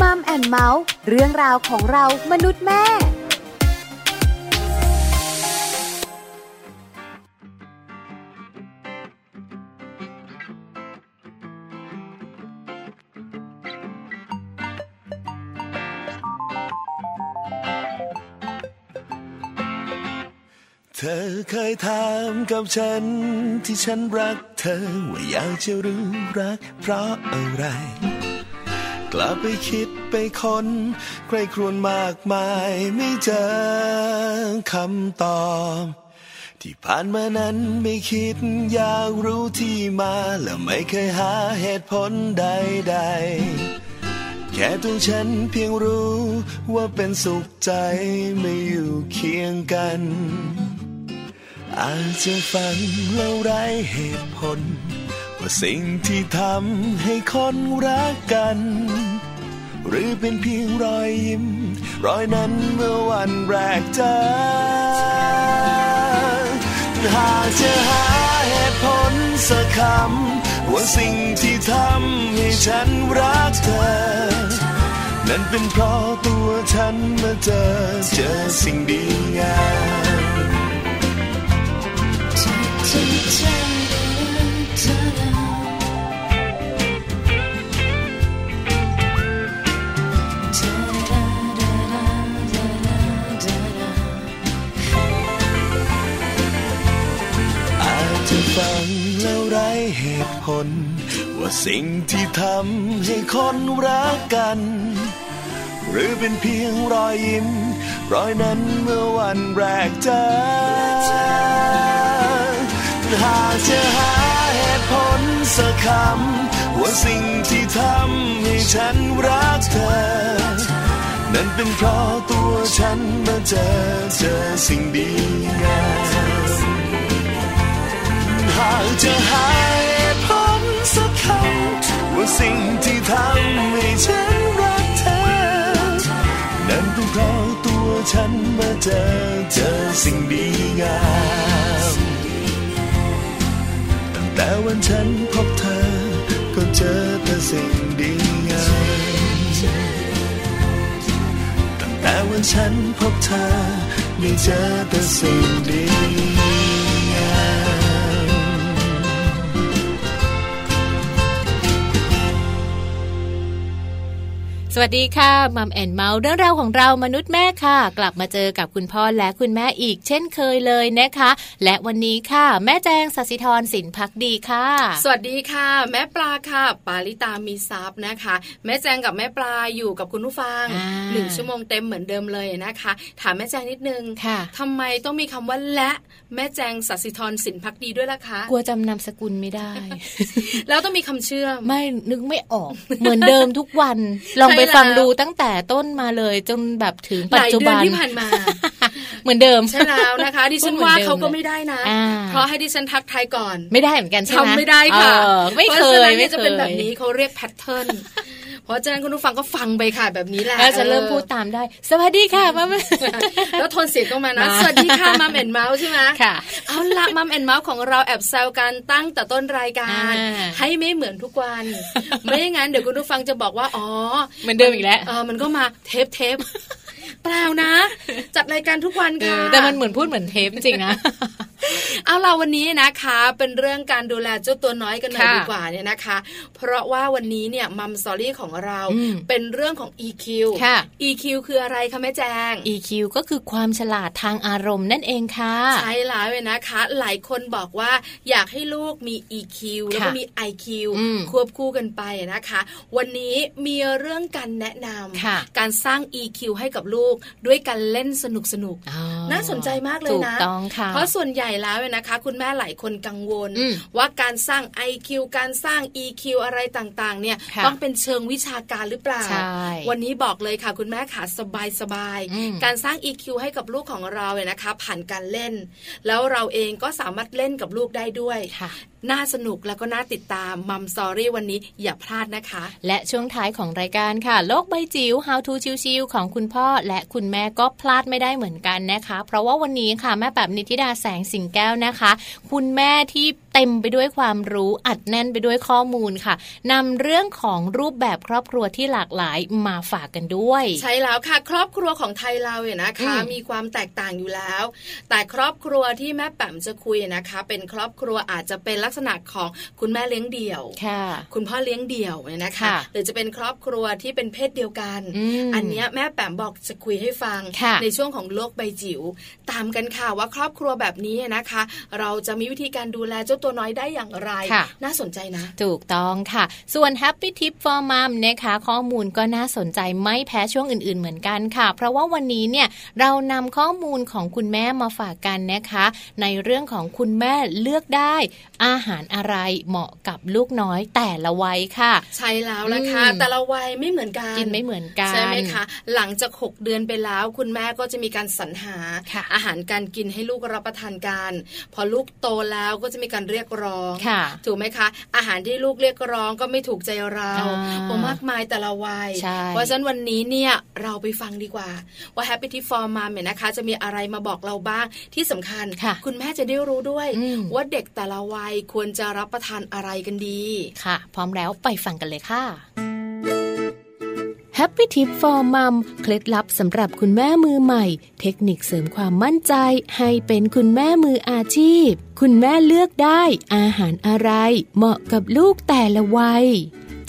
มัมแอนเมาส์เรื่องราวของเรามนุษย์แม่เธอเคยถามกับฉันที่ฉันรักเธอว่าอยากจะรู้รักเพราะอะไร กลับไปคิดไปค้นใครครวญมากมายไม่เจอคำตอบ ที่ผ่านมานั้นไม่คิดอยากรู้ที่มา และไม่เคยหาเหตุผลใด ๆ แค่ตัวฉันเพียงรู้ว่าเป็นสุขใจไม่อยู่เคียงกัน อาจจะฟังแล้วไร้เหตุผล ว่าสิ่งที่ทำให้คนรักกัน หรือเป็นเพียงรอยยิ้ม รอยนั้นเมื่อวันแรกเจอหากจะหาเหตุผลสักคำว่าสิ่งที่ทำให้ฉันรักเธอ นั้นเป็นเพราะตัวฉันมาเจอเจอสิ่งดีงาม ฟังแล้วไร้เหตุผล ว่าสิ่งที่ทำให้คนรักกัน หรือเป็นเพียงรอยยิ้ม รอยนั้นเมื่อวันแรกเจอหากจะหาเหตุผลสักคำว่าสิ่งที่ทำให้ฉันรักเธอ นั้นเป็นเพราะตัวฉันมาเจอเจอสิ่งดีงามากจะหาเหตุผลสักคำว่าสิ่งที่ทำให้ฉันรักเธอ นั้นเป็นเพราะตัวฉันมาเจอเจอสิ่งดีงามตั้งแต่วันฉันพบเธอ ก็เจอแต่สิ่งดีงามตั้งแต่วันฉันพบเธอได้เจอแต่สิ่งดี สวัสดีค่ะมัมแอนเมาส์เรื่องราวของเรามนุษย์แม่ค่ะ กลับมาเจอกับคุณพ่อและคุณแม่อีก เช่นเคยเลยนะคะ และวันนี้ค่ะ แม่แจงสัสิธรสินพักดีค่ะ สวัสดีค่ะ แม่ปลาค่ะ ปาลิตามีซับนะคะ แม่แจงกับแม่ปลาอยู่กับคุณผู้ฟังอ่าหนึ่งชั่วโมงเต็มเหมือนเดิมเลยนะคะ ถามแม่แจงนิดนึงค่ะทำไมต้องมีคำว่าและแม่แจงสัสิธรสินพักดีด้วยล่ะคะกลัวจำนามสกุลไม่ได้ แล้วต้องมีคำเชื่อมไม่นึกไม่ออกเหมือนเดิมทุกวันลองไปใช่แล้วฟังดูตั้งแต่ต้นมาเลยจนแบบถึงหปัจลายจุเดือบันนที่ผ่านมา เหมือนเดิมใช่แล้วนะคะดิฉันพูดเหมือนว่าเดิมเขาก็เลยไม่ได้นะอ่าเพราะให้ดิฉันทักทายก่อน ไม่ได้เหมือนกันใช่ไหมทำไม่ได้ค่ะเออไม่เคพราะฉะยนั้นไม่นี่เคจะยเป็นแบบนี้เขาเรียกแพทเทิร์นเพราะฉะนั้นคุณผู้ฟังก็ฟังไปค่ะแบบนี้แหละแล้วจะเริ่มพูดตามได้ สวัสดีค่ะมาแล้วโทนเสียงก็มานะมาสวัสดีค่ะมัมแอนเมาส์ใช่ไหมค่ะ เอาละมัมแอนเมาส์ของเราแอบแซวกันตั้งแต่ต้นรายการอ่าให้ไม่เหมือนทุกวัน ไม่อย่างนั้นเดี๋ยวคุณผู้ฟังจะบอกว่า อ๋อเหมือนเดิมอีกแล้วเออมันก็มาเทปเทป เปล่านะ จัดรายการทุกวันเอค่ะอแต่มันเหมือนพูดเหมือนเทปจริงๆนะเอาเราวันนี้นะคะ เป็นเรื่องการดูแลเจ้าตัวน้อยกันหน่อยค่ะดีกว่าเนี่ยนะคะ เพราะว่าวันนี้เนี่ยมัมสอรี่ของเราอืมเป็นเรื่องของ EQ ค่ะ EQ คืออะไรคะแม่แจง EQ ก็คือความฉลาดทางอารมณ์นั่นเองค่ะใช่แล้วเลยนะคะ หลายคนบอกว่าอยากให้ลูกมี EQ แล้วก็มี IQ อืมควบคู่กันไปนะคะ วันนี้มีเรื่องการแนะนค่ะำการสร้าง EQ ให้กับลูกด้วยการเล่นสนุกสนุกๆอ๋อน่าสนใจมากเลยถูกนะต้องค่ะเพราะส่วนใหญ่แล้วเนี่ยนะคะ คุณแม่หลายคนกังวลอืมว่าการสร้าง IQ การสร้าง EQ อะไรต่างๆ เนี่ยค่ะต้องเป็นเชิงวิชาการหรือเปล่าใช่วันนี้บอกเลยค่ะ คุณแม่ขาสบายสบายๆอืมการสร้าง EQ ให้กับลูกของเราเนี่ยนะคะ ผ่านการเล่น แล้วเราเองก็สามารถเล่นกับลูกได้ด้วยค่ะ น่าสนุกแล้วก็น่าติดตามมัมสอรี่วันนี้อย่าพลาดนะคะ และช่วงท้ายของรายการค่ะ โลกใบจิ๋ว How to ชิวๆของคุณพ่อ และคุณแม่ก็พลาดไม่ได้เหมือนกันนะคะ เพราะว่าวันนี้ค่ะแม่แบบนิติดาแสงสิงแก้วนะคะ คุณแม่ที่เต็มไปด้วยความรู้อัดแน่นไปด้วยข้อมูลค่ะนำเรื่องของรูปแบบครอบครัวที่หลากหลายมาฝากกันด้วย ใช่แล้วค่ะ ครอบครัวของไทยเราเนี่ยนะคะ มีความแตกต่างอยู่แล้ว แต่ครอบครัวที่แม่แป๋มจะคุยนะคะ เป็นครอบครัวอาจจะเป็นลักษณะของคุณแม่เลี้ยงเดี่ยวค่ะคุณพ่อเลี้ยงเดี่ยวเนี่ยนะคะหรือจะเป็นครอบครัวที่เป็นเพศเดียวกัน อันนี้แม่แป๋มบอกจะคุยให้ฟัง ในช่วงของโลกใบจิ๋วตามกันค่ะว่าครอบครัวแบบนี้นะคะ เราจะมีวิธีการดูแลเจ้าตัวน้อยได้อย่างไร น่าสนใจนะ ถูกต้องค่ะ ส่วน Happy Tip for Mom นะคะ ข้อมูลก็น่าสนใจไม่แพ้ช่วงอื่น ๆ เหมือนกันค่ะ เพราะว่าวันนี้เนี่ยเรานำข้อมูลของคุณแม่มาฝากกันนะคะ ในเรื่องของคุณแม่เลือกได้อาหารอะไรเหมาะกับลูกน้อยแต่ละวัยค่ะ ใช่แล้วละค่ะแต่ละวัยไม่เหมือนกันกินไม่เหมือนกันใช่ไหมคะหลังจาก 6 เดือนไปแล้ว คุณแม่ก็จะมีการสรรหาอาหารการกินให้ลูกรับประทานกันพอลูกโตแล้วก็จะมีการเรียกร้องถูกไหมคะ อาหารที่ลูกเรียกร้องก็ไม่ถูกใจเราโอ้มากมายแต่ละวัย เพราะฉะนั้นวันนี้เนี่ยเราไปฟังดีกว่า ว่า Happy Tip for Mom เนี่ยนะคะ จะมีอะไรมาบอกเราบ้างที่สำคัญ คุณแม่จะได้รู้ด้วยว่าเด็กแต่ละวัยควรจะรับประทานอะไรกันดีค่ะ พร้อมแล้วไปฟังกันเลยค่ะ Happy Tip for Mom เคล็ดลับสำหรับคุณแม่มือใหม่ เทคนิคเสริมความมั่นใจ ให้เป็นคุณแม่มืออาชีพ คุณแม่เลือกได้อาหารอะไร เหมาะกับลูกแต่ละวัย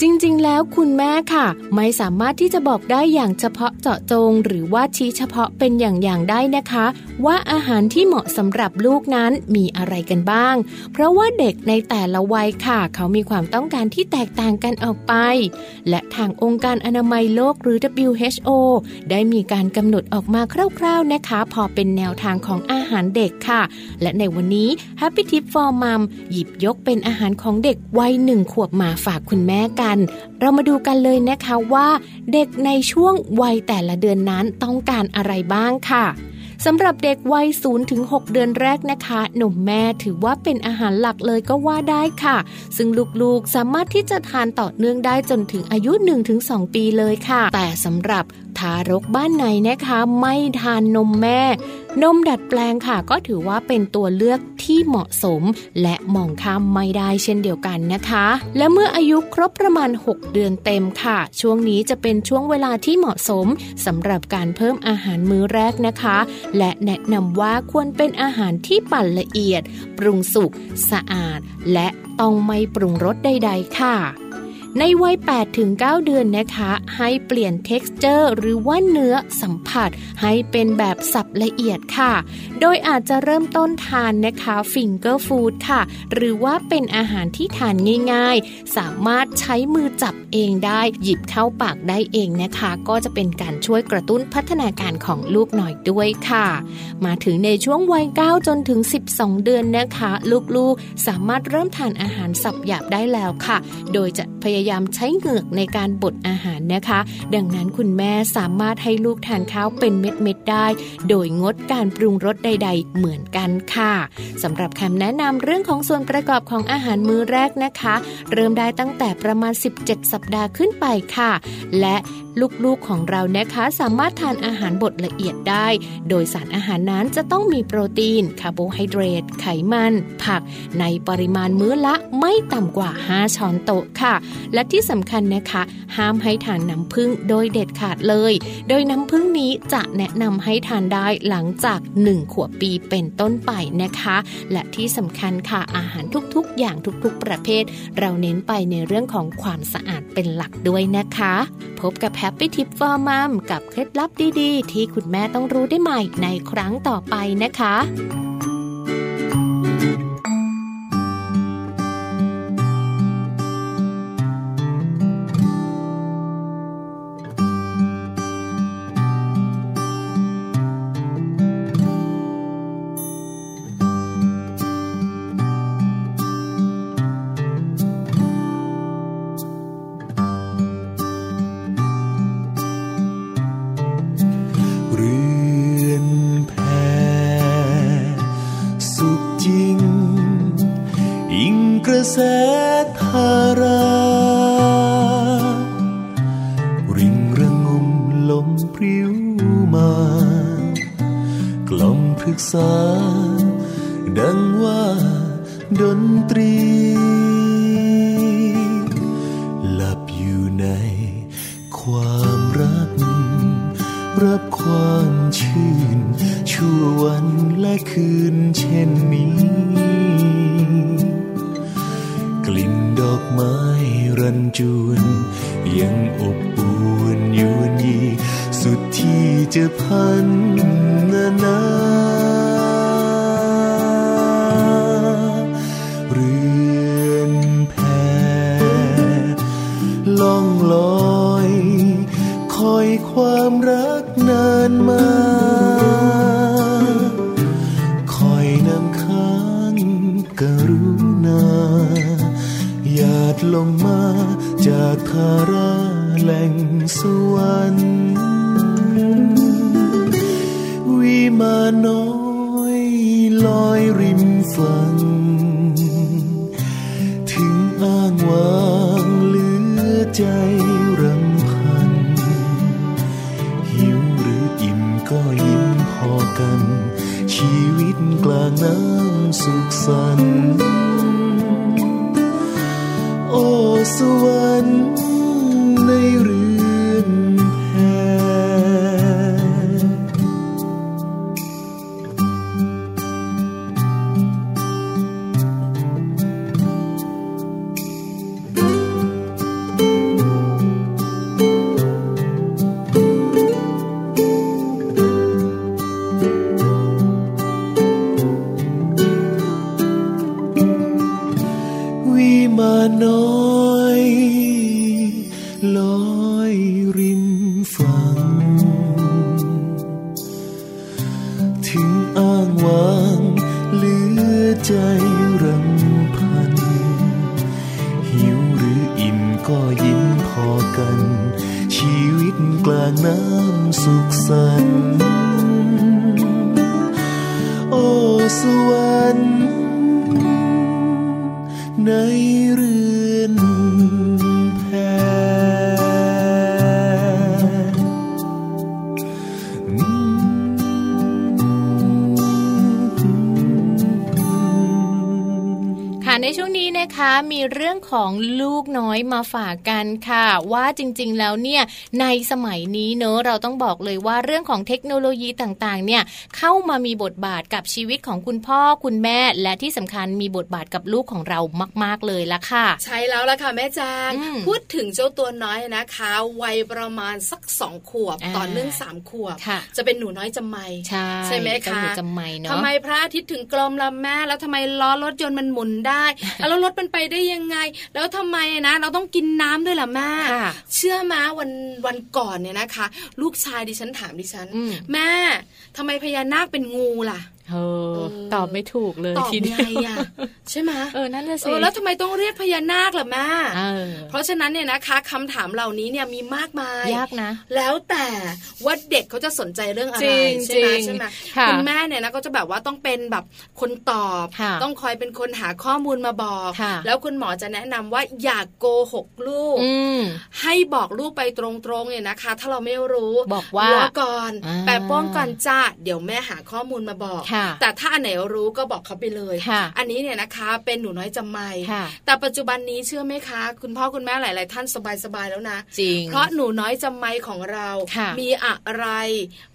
จริงๆ แล้วคุณแม่ค่ะ ไม่สามารถที่จะบอกได้อย่างเฉพาะเจาะจง หรือว่าชี้เฉพาะเป็นอย่างๆได้นะคะ ว่าอาหารที่เหมาะสำหรับลูกนั้นมีอะไรกันบ้าง เพราะว่าเด็กในแต่ละวัยค่ะ เขามีความต้องการที่แตกต่างกันออกไป และทางองค์การอนามัยโลกหรือ WHO ได้มีการกำหนดออกมาคร่าวๆนะคะ พอเป็นแนวทางของอาหารเด็กค่ะ และในวันนี้ Happy Tip for Mom หยิบยกเป็นอาหารของเด็กวัยหนึ่งขวบมาฝากคุณแม่กันน เรามาดูกันเลยนะคะว่าเด็กในช่วงวัยแต่ละเดือนนั้นต้องการอะไรบ้างค่ะสำหรับเด็กวัย0ถึง6เดือนแรกนะคะ นมแม่ถือว่าเป็นอาหารหลักเลยก็ว่าได้ค่ะ ซึ่งลูกๆสามารถที่จะทานต่อเนื่องได้จนถึงอายุ 1-2 ปีเลยค่ะ แต่สำหรับทารกบ้านไหนนะคะ ไม่ทานนมแม่ นมดัดแปลงค่ะ ก็ถือว่าเป็นตัวเลือกที่เหมาะสม และมองข้ามไม่ได้เช่นเดียวกันนะคะ และเมื่ออายุครบประมาณ 6 เดือนเต็มค่ะ ช่วงนี้จะเป็นช่วงเวลาที่เหมาะสมสำหรับการเพิ่มอาหารมื้อแรกนะคะ และแนะนำว่าควรเป็นอาหารที่ปั่นละเอียด ปรุงสุกสะอาด และต้องไม่ปรุงรสใด ๆ ค่ะ ในวัย8ถึง9เดือนนะคะ ให้เปลี่ยน texture หรือว่าเนื้อสัมผัส ให้เป็นแบบสับละเอียดค่ะ โดยอาจจะเริ่มต้นทานนะคะ finger food ค่ะ หรือว่าเป็นอาหารที่ทานง่ายๆ สามารถใช้มือจับเองได้ หยิบเข้าปากได้เองนะคะ ก็จะเป็นการช่วยกระตุ้นพัฒนาการของลูกหน่อยด้วยค่ะ มาถึงในช่วงวัย 9 จนถึง 12 เดือนนะคะ ลูกๆ สามารถเริ่มทานอาหารสับหยาบได้แล้วค่ะ โดยจะพยายายามใช้เหงือกในการบดอาหารนะคะ ดังนั้นคุณแม่สามารถให้ลูกทานข้าวเป็นเม็ดๆได้ โดยงดการปรุงรสใด ๆ เหมือนกันค่ะสำหรับคำแนะนำเรื่องของส่วนประกอบของอาหารมื้อแรกนะคะ เริ่มได้ตั้งแต่ประมาณ 17 สัปดาห์ขึ้นไปค่ะ และลูกๆของเรานะคะสามารถทานอาหารบดละเอียดได้ โดยสารอาหารนั้นจะต้องมีโปรตีน คาร์โบไฮเดรต ไขมัน ผัก ในปริมาณมื้อละไม่ต่ำกว่า 5 ช้อนโต๊ะค่ะและที่สำคัญนะคะ ห้ามให้ทานน้ำผึ้งโดยเด็ดขาดเลย โดยน้ำผึ้งนี้จะแนะนำให้ทานได้หลังจาก 1 ขวบปีเป็นต้นไปนะคะ และที่สำคัญค่ะอาหารทุกๆ อย่างทุกๆ ประเภท เราเน้นไปในเรื่องของความสะอาดเป็นหลักด้วยนะคะ พบกับ Happy Tip for Mom กับเคล็ดลับดีๆ ที่คุณแม่ต้องรู้ได้ใหม่ในครั้งต่อไปนะคะ ฝัน ถึงอ้างวางเหลือใจรำพัน หิวหรืออิ่มก็ยิ้มพอกัน ชีวิตกลางน้ำสุขสันต์ อยมาฝากกันค่ะ ว่าจริงๆแล้วเนี่ยในสมัยนี้เนอะเราต้องบอกเลยว่าเรื่องของเทคโนโลยีต่างๆ เนี่ยเข้ามามีบทบาทกับชีวิตของคุณพ่อคุณแม่ และที่สำคัญมีบทบาทกับลูกของเรามาก ๆเลยละค่ะ ใช่แล้วล่ะค่ะแม่จางอืมพูดถึงเจ้าตัวน้อยนะคะวัยประมาณสักสองขวบอ่าต่อเนื่องสามขวบค่ะจะเป็นหนูน้อยจำไม่ใช่ไหมเจ้าคะหนูจำไม่เนาะทำไมพระอาทิตย์ถึงกลมละแม่แล้วทำไมล้อรถยนต์มันหมุนได้ แล้วรถมันไปได้ยังไง แล้วทำไมนะเราต้องกินน้ำด้วยล่ะแม่ค่ะเชื่อมาวันวันก่อนเนี่ยนะคะ ลูกชายดิฉันถามดิฉันอืมแม่ทำไมพญานาคเป็นงูล่ะ เออเออตอบไม่ถูกเลยตอบทีเดีไงยวอะใช่ไหมเออนั่นแหละเอสิอแล้วทำไมต้องเรียกพญานาคล่ะแม่เออเพราะฉะนั้นเนี่ยนะคะคำถามเหล่านี้เนี่ยมีมากมายยากนะ แล้วแต่ว่าเด็กเขาจะสนใจเรื่องอะไรจริงใช่ไหมจริงใช่ไหมค่ะณแม่เนี่ยนะก็จะแบบว่าต้องเป็นแบบคนตอบค่ะต้องคอยเป็นคนหาข้อมูลมาบอกค่ะแล้วคุณหมอจะแนะนำว่าอย่ากโกหกลูกอืมให้บอกลูกไปตรงๆเนี่ยนะคะ ถ้าเราไม่รู้บอกว่ารอก่อนอ่าแปะโป้งก่อนจ้าเดี๋ยวแม่หาข้อมูลมาบอกค่ะแต่ถ้าอันไหนรู้ก็บอกเขาไปเลยค่ะอันนี้เนี่ยนะคะเป็นหนูน้อยจำไม่ค่ะแต่ปัจจุบันนี้เชื่อไหมคะ คุณพ่อคุณแม่หลาย ๆ ท่านสบาย ๆ แล้วนะจริงเพราะหนูน้อยจำไม่ของเราค่ะมีอะไร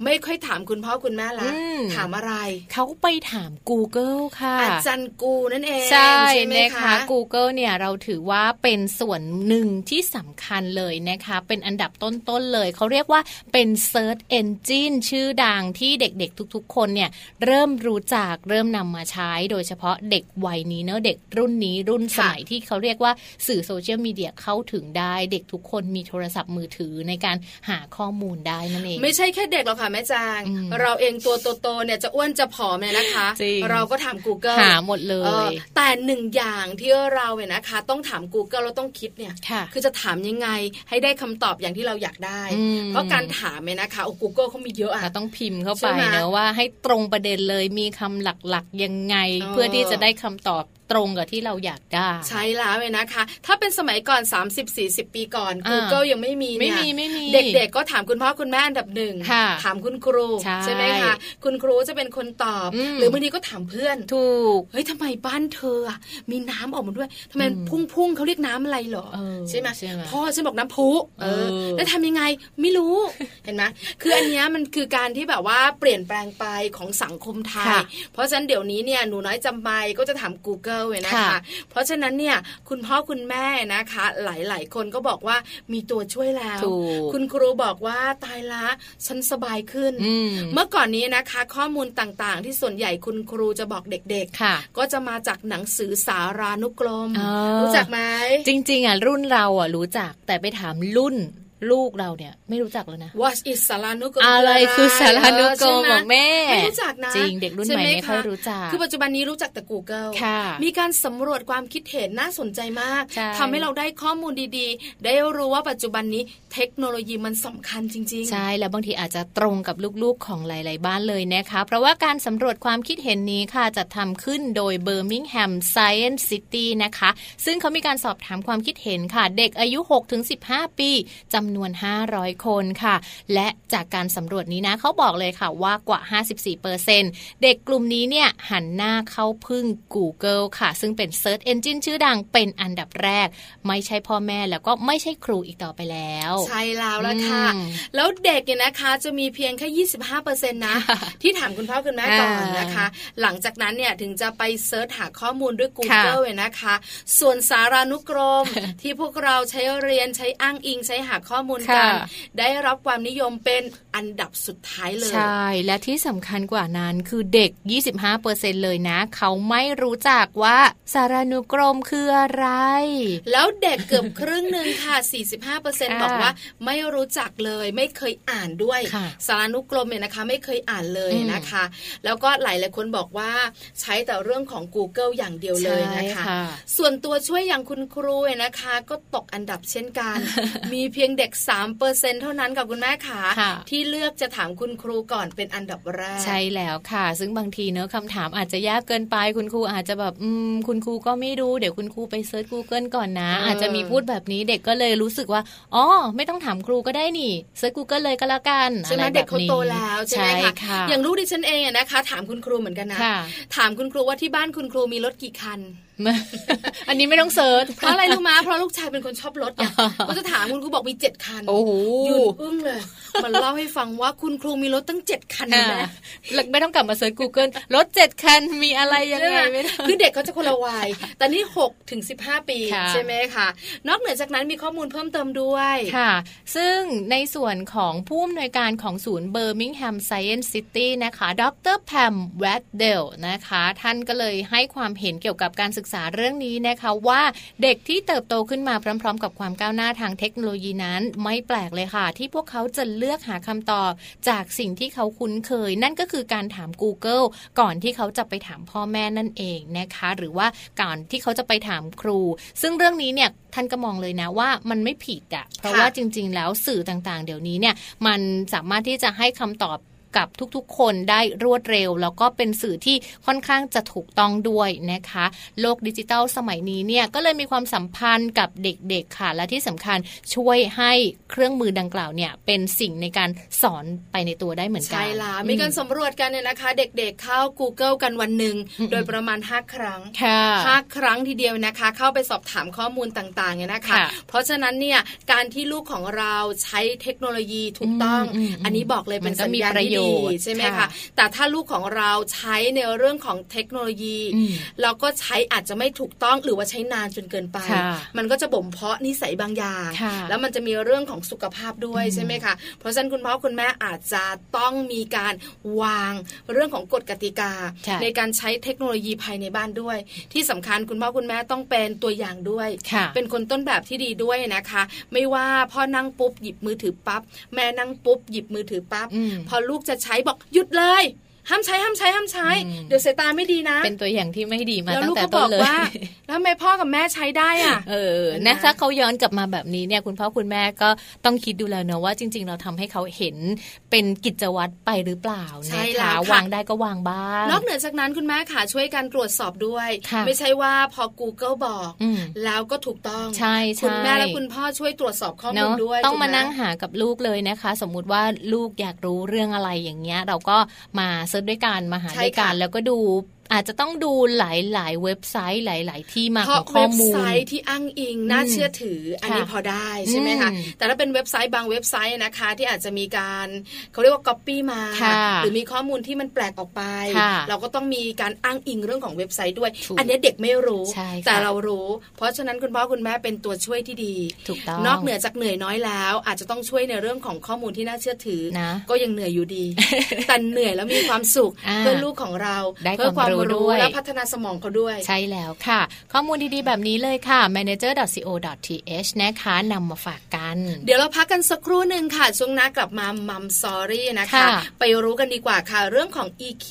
ไม่ค่อยถามคุณพ่อคุณแม่ละอืมถามอะไร เขาไปถาม Google ค่ะอาจารย์กูนั่นเองใช่ไหมนะคะ Google เนี่ยเราถือว่าเป็นส่วนหนึ่งที่สำคัญเลยนะคะ เป็นอันดับต้น ๆ เลย เขาเรียกว่าเป็น Search Engine ชื่อดังที่เด็ก ๆ ทุก ๆ คนเนี่ยเริ่มรู้จักเริ่มนำมาใช้ โดยเฉพาะเด็กวัยนี้เนอะเด็กรุ่นนี้รุ่นสมัยที่เขาเรียกว่าสื่อโซเชียลมีเดียเข้าถึงได้ เด็กทุกคนมีโทรศัพท์มือถือในการหาข้อมูลได้นั่นเอง ไม่ใช่แค่เด็กหรอกค่ะแม่จางอืมเราเองตัวโตๆเนี่ยจะอ้วนจะผอมเนี่ยนะคะจริงเราก็ถาม Google หาหมดเลเออยแต่หนึ่งอย่างที่เราเนี่ยนะคะ ต้องถาม Google เราต้องคิดเนี่ยค่ะคือจะถามยังไงให้ได้คำตอบอย่างที่เราอยากได้อืมเพราะการถามเนี่ยนะคะโอ้ Google เขามีเยอะอะเราต้องพิมพ์เข้าใช่ไปไหมเนอะว่าให้ตรงประเด็นเลยมีคำหลักๆยังไงเออเพื่อที่จะได้คำตอบ ตรงกับที่เราอยากได้ ใช่แล้วเลยนะคะ ถ้าเป็นสมัยก่อน 30-40 ปีก่อน Google ยังไม่มีไม่มีไม่มีเด็กๆก็ถามคุณพ่อคุณแม่อันดับหนึ่งถามคุณครูใช่ไหมคะคุณครูจะเป็นคนตอบ หรือบางทีก็ถามเพื่อนถูกเฮ้ยทำไมบ้านเธอมีน้ำออกมาด้วยทำไมพุ่งๆเขาเรียกน้ำอะไรเหรอใช่ไหมพ่อฉันบอกน้ำพุเออแล้วทำยังไงไม่รู้เห็นไหมคืออันนี้มันคือการที่แบบว่าเปลี่ยนแปลงไปของสังคมไทย เพราะฉะนั้นเดี๋ยวนี้เนี่ยหนูน้อยจำไปก็จะถาม Google เลยนะคะเพราะฉะนั้นเนี่ยคุณพ่อคุณแม่นะคะ หลาย ๆ คนก็บอกว่ามีตัวช่วยแล้ว คุณครูบอกว่าตายละฉันสบายขึ้น เมื่อก่อนนี้นะคะ ข้อมูลต่างๆ ที่ส่วนใหญ่คุณครูจะบอกเด็กๆก็จะมาจากหนังสือสารานุกรม รู้จักไหมจริง ๆอะรุ่นเราอะรู้จักแต่ไปถามรุ่น ลูกเราเนี่ยไม่รู้จักแล้วนะ What is สารานุกรมอะไรคือสารานุกรมของแม่ไม่รู้จักนะจริงเด็กรุ่นใหม่ไม่ค่อยรู้จัก คือปัจจุบันนี้รู้จักแต่ Google มีการสำรวจความคิดเห็นน่าสนใจมากทำให้เราได้ข้อมูลดีๆ ได้รู้ว่าปัจจุบันนี้เทคโนโลยีมันสำคัญจริง ๆ ใช่ แล้วบางทีอาจจะตรงกับลูกๆของหลาย ๆ บ้านเลยนะคะ เพราะว่าการสำรวจความคิดเห็นนี้ค่ะจะทำขึ้นโดย Birmingham Science City นะคะ ซึ่งเขามีการสอบถามความคิดเห็นค่ะ เด็กอายุ 6-15 ปีจำนวน500 500 คนค่ะ และจากการสำรวจนี้นะเขาบอกเลยค่ะว่ากว่า 54%เด็กกลุ่มนี้เนี่ยหันหน้าเข้าพึ่ง Google ค่ะ ซึ่งเป็น Search Engine ชื่อดังเป็นอันดับแรก ไม่ใช่พ่อแม่แล้วก็ไม่ใช่ครูอีกต่อไปแล้ว ใช่แล้วละค่ะ แล้วเด็กเนี่ยนะคะจะมีเพียงแค่ 25%นะ ที่ถามคุณพ่อคุณแม่ก่อนนะคะ หลังจากนั้นเนี่ยถึงจะไปเซิร์ชหาข้อมูลด้วย Google เลยนะคะ ส่วนสารานุกรมที่พวกเราใช้เรียนใช้อ้างอิงใช้หาข้อมูลกันได้รับความนิยมเป็นอันดับสุดท้ายเลย ใช่ และที่สำคัญกว่านั้นคือเด็ก 25%เลยนะ เขาไม่รู้จักว่าสารานุกรมคืออะไร แล้วเด็กเกือบครึ่งหนึ่งค่ะ 45%บอกว่าไม่รู้จักเลย ไม่เคยอ่านด้วย สารานุกรมเนี่ยนะคะ ไม่เคยอ่านเลยนะคะ แล้วก็หลายหลายคนบอกว่าใช้แต่เรื่องของ Google อย่างเดียวเลยนะคะส่วนตัวช่วยอย่างคุณครูนะคะ ก็ตกอันดับเช่นกัน มีเพียงเด็ก3%เท่านั้นกับคุณแม่ขาที่เลือกจะถามคุณครูก่อนเป็นอันดับแรก ใช่แล้วค่ะ ซึ่งบางทีเนอะคำถามอาจจะยากเกินไป คุณครูอาจจะแบบอืมคุณครูก็ไม่รู้เดี๋ยวคุณครูไปเซิร์ช Google ก่อนนะ อาจจะมีพูดแบบนี้เด็กก็เลยรู้สึกว่าอ๋อไม่ต้องถามครูก็ได้นี่ search Google เลยก็แล้วกันใช่ไหมเด็กเขาโตแล้วใช่ไหมคะอย่างลูกดิฉันเองนะคะ ถามคุณครูเหมือนกันนะถามคุณครูว่าที่บ้านคุณครูมีรถกี่คัน อันนี้ไม่ต้อง search เพราะอะไรรู้ไหมเพราะลูกชายเป็นคนชอบรถไงก็จะถามคุณครูบอกมีเจ็ดคันโอ้โหยืนอึ้งเลย มันเล่าให้ฟังว่าคุณครูมีรถตั้งเจ็ดคันนะไม่ต้องกลับมาเซิร์ช Google รถเจ็ดคันมีอะไรยังไงคือเด็กเขาจะคนละวัยแต่นี่หกถึงสิบห้าปีใช่ไหมคะนอกเหนือจากนั้นมีข้อมูลเพิ่มเติมด้วยค่ะ ซึ่งในส่วนของผู้อำนวยการของศูนย์ Birmingham Science City นะคะ ดรแพมแวดเดลนะคะ ท่านก็เลยให้ความเห็นเกี่ยวกับการศึกษาเรื่องนี้นะคะว่าเด็กที่เติบโตขึ้นมาพร้อม ๆ กับความก้าวหน้าทางเทคโนโลยีนั้น ไม่แปลกเลยค่ะ ที่พวกเขาจะเลือกหาคำตอบ จากสิ่งที่เขาคุ้นเคย นั่นก็คือการถาม Google ก่อนที่เขาจะไปถามพ่อแม่นั่นเองนะคะ หรือว่าก่อนที่เขาจะไปถามครู ซึ่งเรื่องนี้เนี่ยท่านก็มองเลยนะว่ามันไม่ผิดอะเพราะว่าจริง ๆ แล้วสื่อต่างๆ เดี๋ยวนี้เนี่ยมันสามารถที่จะให้คำตอบ กับทุกๆ คนได้รวดเร็ว แล้วก็เป็นสื่อที่ค่อนข้างจะถูกต้องด้วยนะคะ โลกดิจิตอลสมัยนี้เนี่ยก็เลยมีความสัมพันธ์กับเด็กๆค่ะและที่สำคัญช่วยให้เครื่องมือดังกล่าวเนี่ยเป็นสิ่งในการสอนไปในตัวได้เหมือนกันใช่ละมีการสำรวจกันเนี่ยนะคะ เด็กๆเข้า Google กันวันหนึ่งโดยประมาณ 5 ครั้งห้าครั้งทีเดียวนะคะ เข้าไปสอบถามข้อมูลต่างๆเนี่ยนะคะ เพราะฉะนั้นเนี่ยการที่ลูกของเราใช้เทคโนโลยีถูกต้อง อันนี้บอกเลยเป็นสัญญาณที่ดีใช่ไหมคะแต่ถ้าลูกของเราใช้ในเรื่องของเทคโนโลยีเราก็ใช้อาจจะไม่ถูกต้องหรือว่าใช้นานจนเกินไป มันก็จะบ่มเพาะนิสัยบางอย่าง แล้วมันจะมีเรื่องของสุขภาพด้วยใช่ไหมคะเพราะฉะนั้นคุณพ่อคุณแม่อาจจะต้องมีการวางเรื่องของกฎกติกา ในการใช้เทคโนโลยีภายในบ้านด้วย ที่สำคัญคุณพ่อคุณแม่ต้องเป็นตัวอย่างด้วย เป็นคนต้นแบบที่ดีด้วยนะคะ ไม่ว่าพ่อนั่งปุ๊บหยิบมือถือปั๊บแม่นั่งปุ๊บหยิบมือถือปั๊บพอลูกจะใช้บอกหยุดเลย ห้ามใช้ห้ามใช้ห้ามใช้ เดี๋ยวสายตาไม่ดีนะ เป็นตัวอย่างที่ไม่ดีมาตั้งแต่ต้นเลยแล้วทำไมพ่อกับแม่ใช้ได้อะเออนะถ้าเขาย้อนกลับมาแบบนี้เนี่ยคุณพ่อคุณแม่ก็ต้องคิดดูแล้วเนอะว่าจริง ๆ เราทำให้เขาเห็นเป็นกิจวัตรไปหรือเปล่านะคะวางได้ก็วางบ้างนอกเหนือจากนั้นคุณแม่ค่ะช่วยกันตรวจสอบด้วย ไม่ใช่ว่าพอ Google บอกแล้วก็ถูกต้องใช่คุณแม่และคุณพ่อช่วยตรวจสอบข้อมูลด้วย ต้องมานั่งหากับลูกเลยนะคะ สมมุติว่าลูกอยากรู้เรื่องอะไรอย่างเงี้ย เราก็มาเซิร์ชด้วยกันมาหาด้วยกันแล้วก็ดู อาจจะต้องดูหลายๆ เว็บไซต์หลาย ๆ ที่มาของข้อมูลเว็บไซต์ที่อ้างอิงน่าเชื่อถืออันนี้พอได้ใช่ไหมคะแต่ถ้าเป็นเว็บไซต์บางเว็บไซต์นะคะ ที่อาจจะมีการเขาเรียกว่าก๊อปปี้มา หรือมีข้อมูลที่มันแปลกออกไป เราก็ต้องมีการอ้างอิงเรื่องของเว็บไซต์ด้วย อันนี้เด็กไม่รู้ แต่เรารู้ เพราะฉะนั้นคุณพ่อคุณแม่เป็นตัวช่วยที่ดีนอกเหนือจากเหนื่อยน้อยแล้ว อาจจะต้องช่วยในเรื่องของข้อมูลที่น่าเชื่อถือก็ยังเหนื่อยอยู่ดีแต่เหนื่อยแล้วมีความสุขเพื่อลูกของเราเพื่อความรู้และพัฒนาสมองเขาด้วย ใช่แล้วค่ะ ข้อมูลดีๆ แบบนี้เลยค่ะ manager.co.th นะคะนำมาฝากกัน เดี๋ยวเราพักกันสักครู่หนึ่งค่ะ ช่วงหน้ากลับมามัมซอรี่นะคะ ไปรู้กันดีกว่าค่ะ เรื่องของ EQ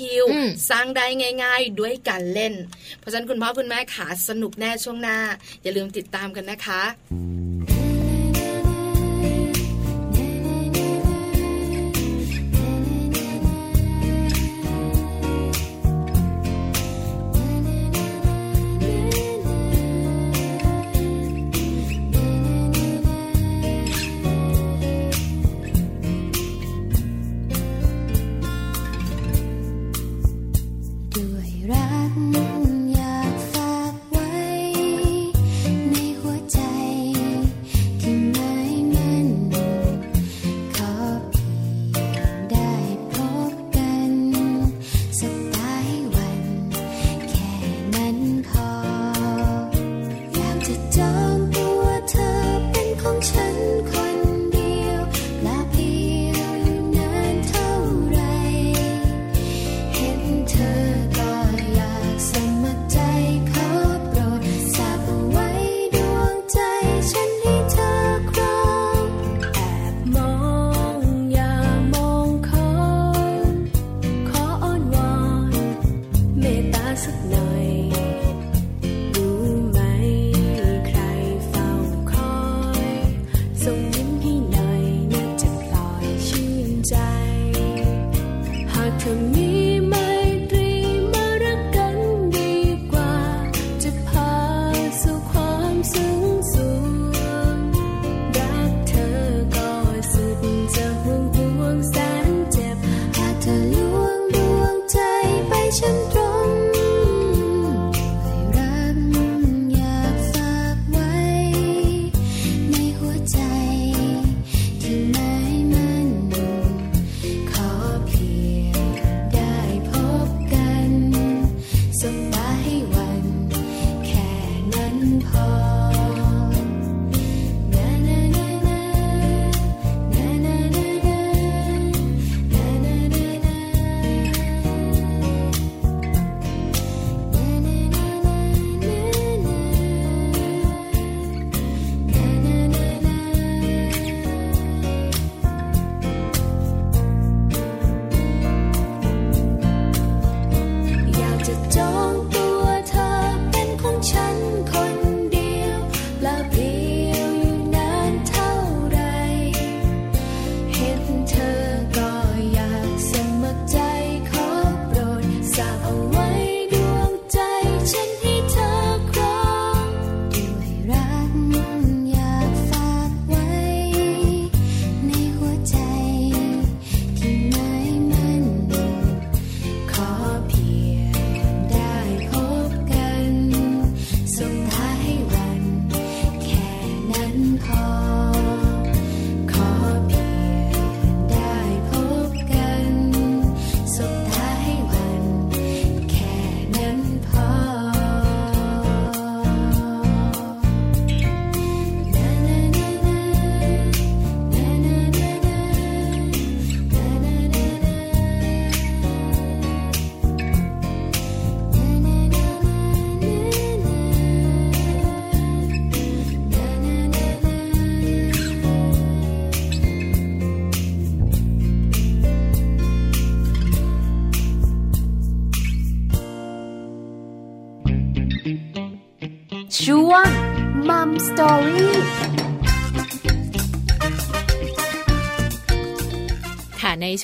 สร้างได้ง่าย ๆ ด้วยการเล่น เพราะฉะนั้นคุณพ่อคุณแม่ขาสนุกแน่ช่วงหน้า อย่าลืมติดตามกันนะคะ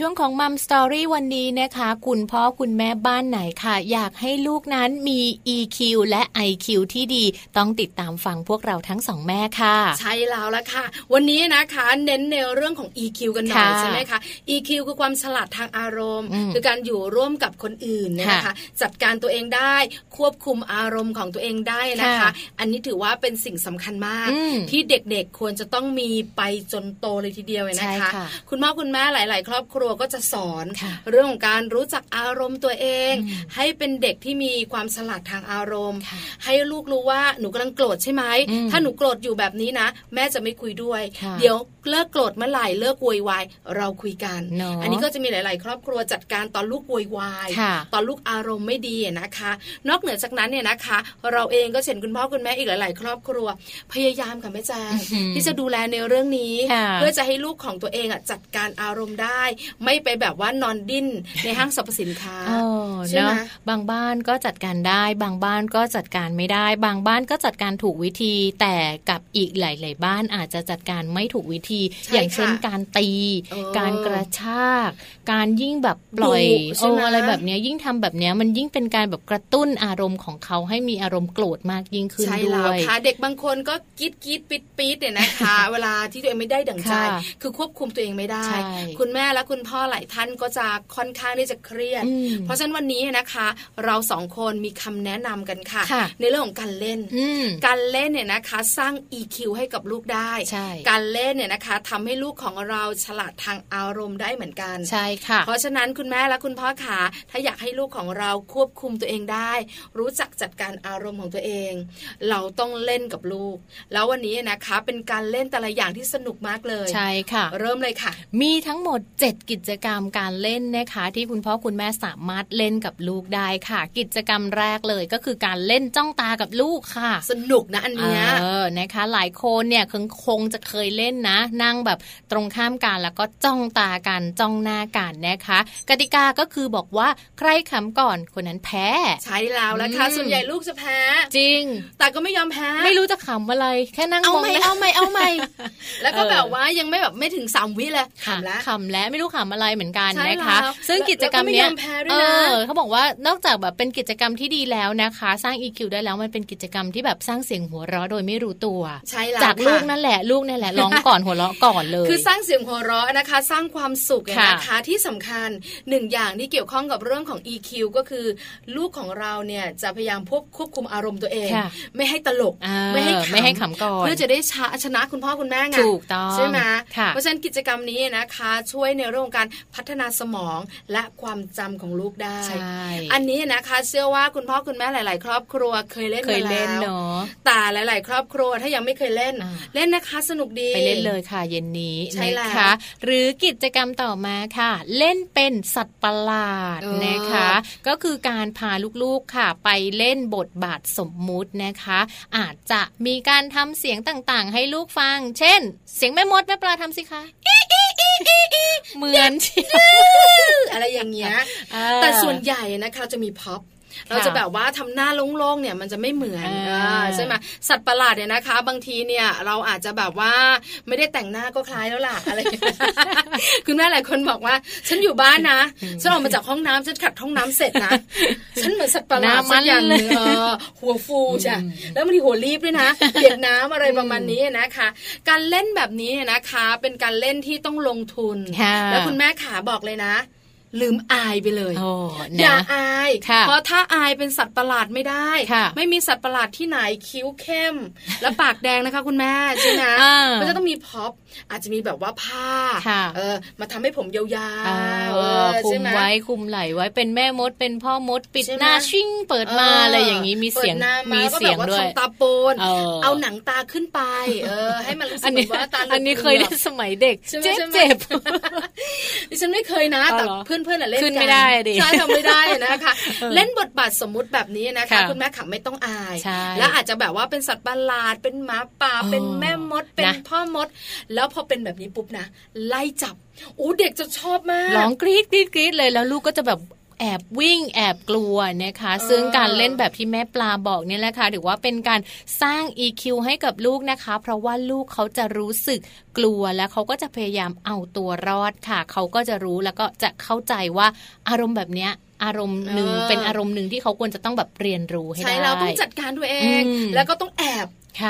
ช่วงของมัมสตอรี่วันนี้นะคะ คุณพ่อคุณแม่บ้านไหนค่ะ อยากให้ลูกนั้นมี EQ และ IQ ที่ดีต้องติดตามฟังพวกเราทั้งสองแม่ค่ะ ใช่แล้วละค่ะ วันนี้นะคะเน้นในเรื่องของ EQ กันหน่อยใช่ไหมคะ EQ คือความฉลาดทางอารมณ์ คือการอยู่ร่วมกับคนอื่นนะคะ จัดการตัวเองได้ควบคุมอารมณ์ของตัวเองได้นะคะ อันนี้ถือว่าเป็นสิ่งสำคัญมาก ที่เด็กๆควรจะต้องมีไปจนโตเลยทีเดียวนะคะ คุณพ่อคุณแม่หลาย ๆ ครอบครัวก็จะสอนเรื่องของการรู้จักอารมณ์ตัวเอง ให้เป็นเด็กที่มีความฉลาดทางอารมณ์ ให้ลูกรู้ว่าหนูกำลังโกรธใช่ไหมถ้าหนูโกรธอยู่แบบนี้นะ แม่จะไม่คุยด้วย เดี๋ยวเลิกโกรธเมื่อไหร่เลิกวอยวายเราคุยกัน อันนี้ก็จะมีหลาย ๆ ครอบครัวจัดการตอนลูกวอยวายตอนลูกอารมณ์ไม่ดีนะคะ นอกเหนือจากนั้นเนี่ยนะคะ เราเองก็เห็นคุณพ่อคุณแม่อีกหลาย ๆ ครอบครัว พยายามค่ะแม่แจงที่จะดูแลในเรื่องนี้ เพื่อจะให้ลูกของตัวเองอะจัดการอารมณ์ได้ไม่ไปแบบว่านอนดิ้นในห้างสรรพสินค้าใช่ไหมบางบ้านก็จัดการได้ บางบ้านก็จัดการไม่ได้ บางบ้านก็จัดการถูกวิธี แต่กับอีกหลาย ๆ บ้านอาจจะจัดการไม่ถูกวิธี อย่างเช่นการตี การกระชาก การยิ่งแบบปล่อยโอ้อะไรแบบนี้ยิ่งทำแบบนี้มันยิ่งเป็นการแบบกระตุ้นอารมณ์ของเขาให้มีอารมณ์โกรธมากยิ่งขึ้นด้วยค่ะเด็กบางคนก็กิ๊ดกิ๊ดปิดปิดเนี่ยนะคะ เวลาที่ตัวเองไม่ได้ดั่งใจ คือควบคุมตัวเองไม่ได้ คุณแม่และคุณพ่อหลายท่านก็จะค่อนข้างที่จะเครียด เพราะฉะนั้นวันนี้นะคะ เราสองคนมีคำแนะนำกันค่ะ ในเรื่องของการเล่น การเล่นเนี่ยนะคะ สร้าง EQ ให้กับลูกได้ การเล่นเนี่ยนะคะทำให้ลูกของเราฉลาดทางอารมณ์ได้เหมือนกันใช่ค่ะ เพราะฉะนั้นคุณแม่และคุณพ่อขาถ้าอยากให้ลูกของเราควบคุมตัวเองได้ รู้จักจัดการอารมณ์ของตัวเอง เราต้องเล่นกับลูก แล้ววันนี้นะคะเป็นการเล่นแต่ละอย่างที่สนุกมากเลยใช่ค่ะ เริ่มเลยค่ะ มีทั้งหมด 7 กิจกรรมการเล่นนะคะ ที่คุณพ่อคุณแม่สามารถเล่นกับลูกได้ค่ะ กิจกรรมแรกเลยก็คือการเล่นจ้องตากับลูกค่ะ สนุกนะอันเนี้ยเออนะคะ หลายคนเนี่ยคงคงจะเคยเล่นนะ นั่งแบบตรงข้ามกันแล้วก็จ้องตากันจ้องหน้ากันนะคะ กติกาก็คือบอกว่าใครขำก่อนคนนั้นแพ้ ใช่แล้วแล้วค่ะส่วนใหญ่ลูกจะแพ้ จริง แต่ก็ไม่ยอมแพ้ไม่รู้จะขำอะไรแค่นั่งมองเอาไม่เอาไม่แล้วก็แบบว่ายังไม่แบบไม่ถึงสามวิเลยขำแล้วขำแล้วไม่รู้ขำอะไรเหมือนกันนะคะ ซึ่งกิจกรรมเนี้ยเออเขาบอกว่านอกจากแบบเป็นกิจกรรมที่ดีแล้วนะคะ สร้าง EQ ได้แล้วมันเป็นกิจกรรมที่แบบสร้างเสียงหัวเราะโดยไม่รู้ตัวใช่แล้วจากลูกนั่นแหละลูกนั่นแหละร้องก่อนหัวเราะก่อนเลย คือสร้างเสียงหัวเราะนะคะ สร้างความสุขนะคะที่สำคัญหนึ่งอย่างที่เกี่ยวข้องกับเรื่องของ EQ ก็คือลูกของเราเนี่ยจะพยายามควบคุมอารมณ์ตัวเอง ไม่ให้ตลกไม่ให้ไม่ให้ขำก่อนเพื่อจะได้ชนะคุณพ่อคุณแม่ไงถูกต้องใช่ไหมเพราะฉะนั้นกิจกรรมนี้นะคะ ช่วยในเรื่องการพัฒนาสมองและความจำของลูกได้ อันนี้นะคะเชื่อว่าคุณพ่อคุณแม่หลาย ๆ ครอบครัวเคยเล่นเคยเล่นเนาะแต่หลาย ๆ ครอบครัวถ้ายังไม่เคยเล่น เล่นนะคะสนุกดีไปเล่นเลยค่ะ เย็นนี้นะคะ หรือกิจกรรมต่อมาค่ะ เล่นเป็นสัตว์ประหลาดนะคะ ก็คือการพาลูก ๆ ค่ะ ไปเล่นบทบาทสมมุตินะคะ อาจจะมีการทำเสียงต่าง ๆ ให้ลูกฟัง เช่น เสียงแม่มดแม่ปลาทำสิคะ เหมือนอะไรอย่างเงี้ยแต่ส่วนใหญ่นะคะจะมีพ็อป เราจะแบบว่าทำหน้าโล่งๆเนี่ยมันจะไม่เหมือนใช่ไหมสัตว์ประหลาดเนี่ยนะคะ บางทีเนี่ยเราอาจจะแบบว่าไม่ได้แต่งหน้าก็คล้ายแล้วล่ะอะไรคุณแม่หลายคนบอกว่า ฉันอยู่บ้านนะฉันออกมาจากห้องน้ำฉันขัดห้องน้ำเสร็จนะฉันเหมือนสัตว์ประหลาดสักอย่างนึงหัวฟูจ้ะแล้วบางทีหัวรีบด้วยนะเปียกน้ำอะไรประมาณนี้นะคะ การเล่นแบบนี้นะคะ เป็นการเล่นที่ต้องลงทุน แล้วคุณแม่ขาบอกเลยนะ ลืมอายไปเลยอย่าอาย เพราะถ้าอายเป็นสัตว์ประหลาดไม่ได้ ไม่มีสัตว์ประหลาดที่ไหนคิ้วเข้ม และปากแดงนะคะคุณแม่ใช่ไหมมันจะต้องมีพ็อปอาจจะมีแบบว่าผ้าเออมาทำให้ผมยาวๆคุมไว้คุมไหลไว้เป็นแม่มด เป็นพ่อมดปิดหน้าชิ่งเปิดมาอะไรอย่างนี้มีเสียงมีเสียงด้วยตาโปนเอาหนังตาขึ้นไป เออ ให้มันรู้สึกว่าตาอันนี้เคยได้สมัยเด็กเจ็บเจ็บดิฉันไม่เคยนะแต่เพื่อนเพื่อนเล่นขึ้นไม่ได้ดิใช่ทำไม่ได้นะคะ เล่นบทบาทสมมุติแบบนี้นะคะ คุณแม่ขับไม่ต้องอาย แล้วอาจจะแบบว่าเป็นสัตว์ประหลาดเป็นหมาป่าเป็นแม่มดเป็นพ่อมด แล้วพอเป็นแบบนี้ปุ๊บนะไล่จับโอ้เด็กจะชอบมากร้องกรี๊ดกรี๊ดกรี๊ดเลยแล้วลูกก็จะแบบ แอบวิ่งแอบกลัวนะคะ ซึ่งการเล่นแบบที่แม่ปลาบอกเนี่ยแหละค่ะถือว่าเป็นการสร้าง EQ ให้กับลูกนะคะ เพราะว่าลูกเขาจะรู้สึกกลัวแล้วเขาก็จะพยายามเอาตัวรอดค่ะ เขาก็จะรู้แล้วก็จะเข้าใจว่าอารมณ์แบบเนี้ยอารมณ์หนึ่งเป็นอารมณ์หนึ่งที่เขาควรจะต้องแบบเรียนรู้ให้ได้ใช่เราต้องจัดการตัวเอง แล้วก็ต้องแอบ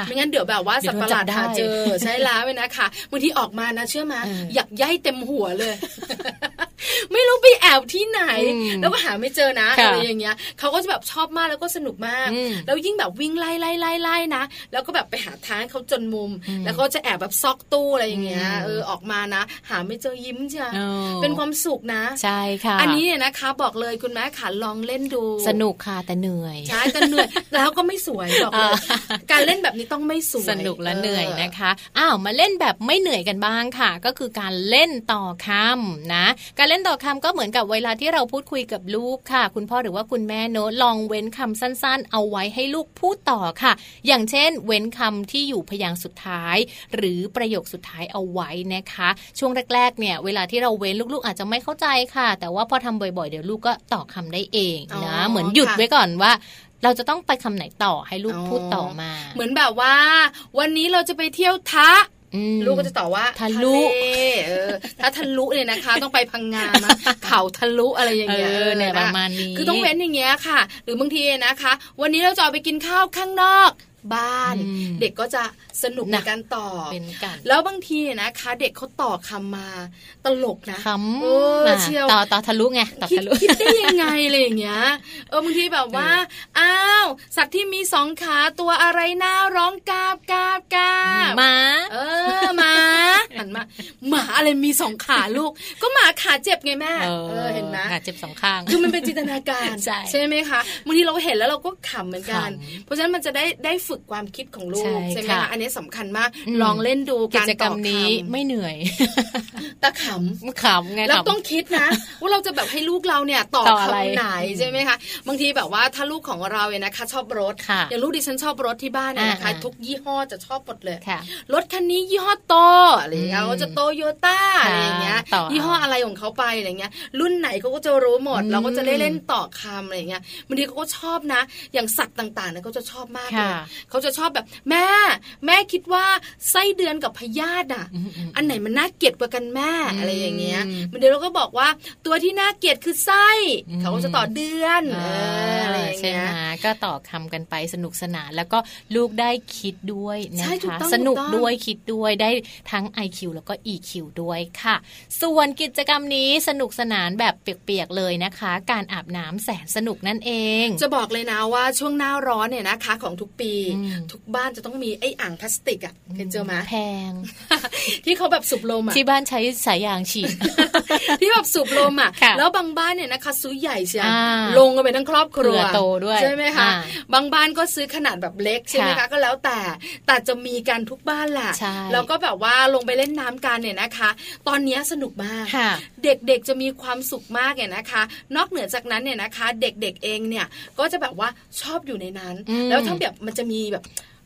ไม่งั้นเดี๋ยวแบบว่าสัตว์ประหลาดหาเจอใช่แล้วเนะคะบางทีออกมานะเชื่อมาอยากย่ายเต็มหัวเลย ไม่รู้ไปแอบที่ไหน แล้วก็หาไม่เจอนะอะไรอย่างเงี้ยเขาก็จะแบบชอบมากแล้วก็สนุกมาก แล้วยิ่งแบบวิ่งไล่ไล่ไล่ไล่นะ แล้วก็แบบไปหาทางเขาจนมุม แล้วก็จะแอบแบบซอกตู้อะไรอย่างเงี้ยเออออกมานะ หาไม่เจอยิ้มจ้ะเป็นความสุขนะ ใช่ค่ะ อันนี้เนี่ยนะคะ บอกเลยคุณแม่ขาลองเล่นดู สนุกค่ะแต่เหนื่อยใช่แต่เหนื่อยแล้วก็ไม่สวยบอกเลยการเล่นแบบนี้ต้องไม่สวยสนุกและเหนื่อยนะคะอ้าวมาเล่นแบบไม่เหนื่อยกันบ้างค่ะ ก็คือการเล่นต่อคำนะ การเล่นต่อคำก็เหมือนกับเวลาที่เราพูดคุยกับลูกค่ะ คุณพ่อหรือว่าคุณแม่โน้ตลองเว้นคำสั้นๆ เอาไว้ให้ลูกพูดต่อค่ะ อย่างเช่น เว้นคำที่อยู่พยางสุดท้าย หรือประโยคสุดท้ายเอาไว้นะคะ ช่วงแรกๆเนี่ยเวลาที่เราเว้นลูกๆ อาจจะไม่เข้าใจค่ะ แต่ว่าพอทำบ่อยๆ เดี๋ยวลูกก็ต่อคำได้เองนะเหมือนหยุดไว้ก่อนว่า เราจะต้องไปคำไหนต่อให้ลูกพูดต่อมา เหมือนแบบว่า วันนี้เราจะไปเที่ยวทะลูกก็จะตอบว่าทะลุถ้าทะลุเนี่ยนะคะ ต้องไปพังงานะเขาทะลุอะไรอย่างเงี้ยเนี่ยประมาณนี้คือต้องเว้นอย่างเงี้ยค่ะ หรือบางทีนะคะ วันนี้เราจะไปกินข้าวข้างนอก บ้าน เด็กก็จะสนุกในการต่อเป็นกันแล้วบางทีนะคะ เด็กเขาต่อคำมาตลกนะคำเชียวต่อต่อทะลุไงต่อทะลุคิดได้ยังไงอะไรอย่างเงี้ยเออบางทีแบบว่าอ้าวสัตว์ที่มีสองขาตัวอะไรน่าร้องกาบกาบกาบหมาเออหมาหันมาหมาอะไรมีสองขาลูก ก็หมาขาเจ็บไงแม่เออเห็นไหมขาเจ็บสองข้างคือมันเป็นจินตนาการใช่ไหมคะบางทีเราเห็นแล้วเราก็ขำเหมือนกัน เพราะฉะนั้นมันจะได้ได้ฝึกความคิดของลูกใช่ไหมคะอันนี้สำคัญมากลองเล่นดูการต่อคำไม่เหนื่อยตะขำขำไงแล้วต้องคิดนะว่าเราจะแบบให้ลูกเราเนี่ยต่อคำไหนใช่ไหมคะบางทีแบบว่าถ้าลูกของเราเนี่ยนะคะ ชอบรถอย่างลูกดิฉันชอบรถที่บ้านเนี่ยนะคะทุกยี่ห้อจะชอบหมดเลยรถคันนี้ยี่ห้อโตอะไรอย่างเงี้ยเขาจะโตโยต้าอะไรอย่างเงี้ยยี่ห้ออะไรของเขาไปอะไรเงี้ย รุ่นไหนเขาก็จะรู้หมดเราก็จะได้เล่นต่อคำอะไรอย่างเงี้ยบางทีเขาก็ชอบนะ อย่างสัตว์ต่างๆเนี่ยเขาจะชอบมากเลยเขาจะชอบแบบแม่ แม่คิดว่าไส้เดือนกับพยาธิอะ อันไหนมันน่าเกลียดกว่ากันแม่อะไรอย่างเงี้ยมันเดี๋ยวเราก็บอกว่าตัวที่น่าเกลียดคือไส้เขาก็จะต่อเดือนอะไรอย่างเงี้ยก็ต่อคำกันไปสนุกสนานแล้วก็ลูกได้คิดด้วยนะคะสนุกด้วยคิดด้วยได้ทั้ง IQ แล้วก็ EQ ด้วยค่ะ ส่วนกิจกรรมนี้สนุกสนานแบบเปียกๆเลยนะคะ การอาบน้ำแสนสนุกนั่นเอง จะบอกเลยนะว่าช่วงหน้าร้อนเนี่ยนะคะ ของทุกปีทุกบ้านจะต้องมีไอ้อ่างพลาสติกอะเคยเจอไหมแพง ที่เขาแบบสูบลมอะที่บ้านใช้สายยางฉีดที่แบบสูบลมอะแล้วบางบ้านเนี่ยนะคะซื้อใหญ่เชียลงกันไปทั้งครอบครัวโตด้วยใช่ไหมคะ บางบ้านก็ซื้อขนาดแบบเล็กใช่ไหมคะก็แล้วแต่แต่จะมีกันทุกบ้านแหละแล้วก็แบบว่าลงไปเล่นน้ำกันเนี่ยนะคะ ตอนนี้สนุกมาก เด็กๆจะมีความสุขมากเนี่ยนะคะ นอกเหนือจากนั้นเนี่ยนะคะ เด็กๆเองเนี่ยก็จะแบบว่าชอบอยู่ในนั้น แล้วถ้าแบบมันจะมีแบบ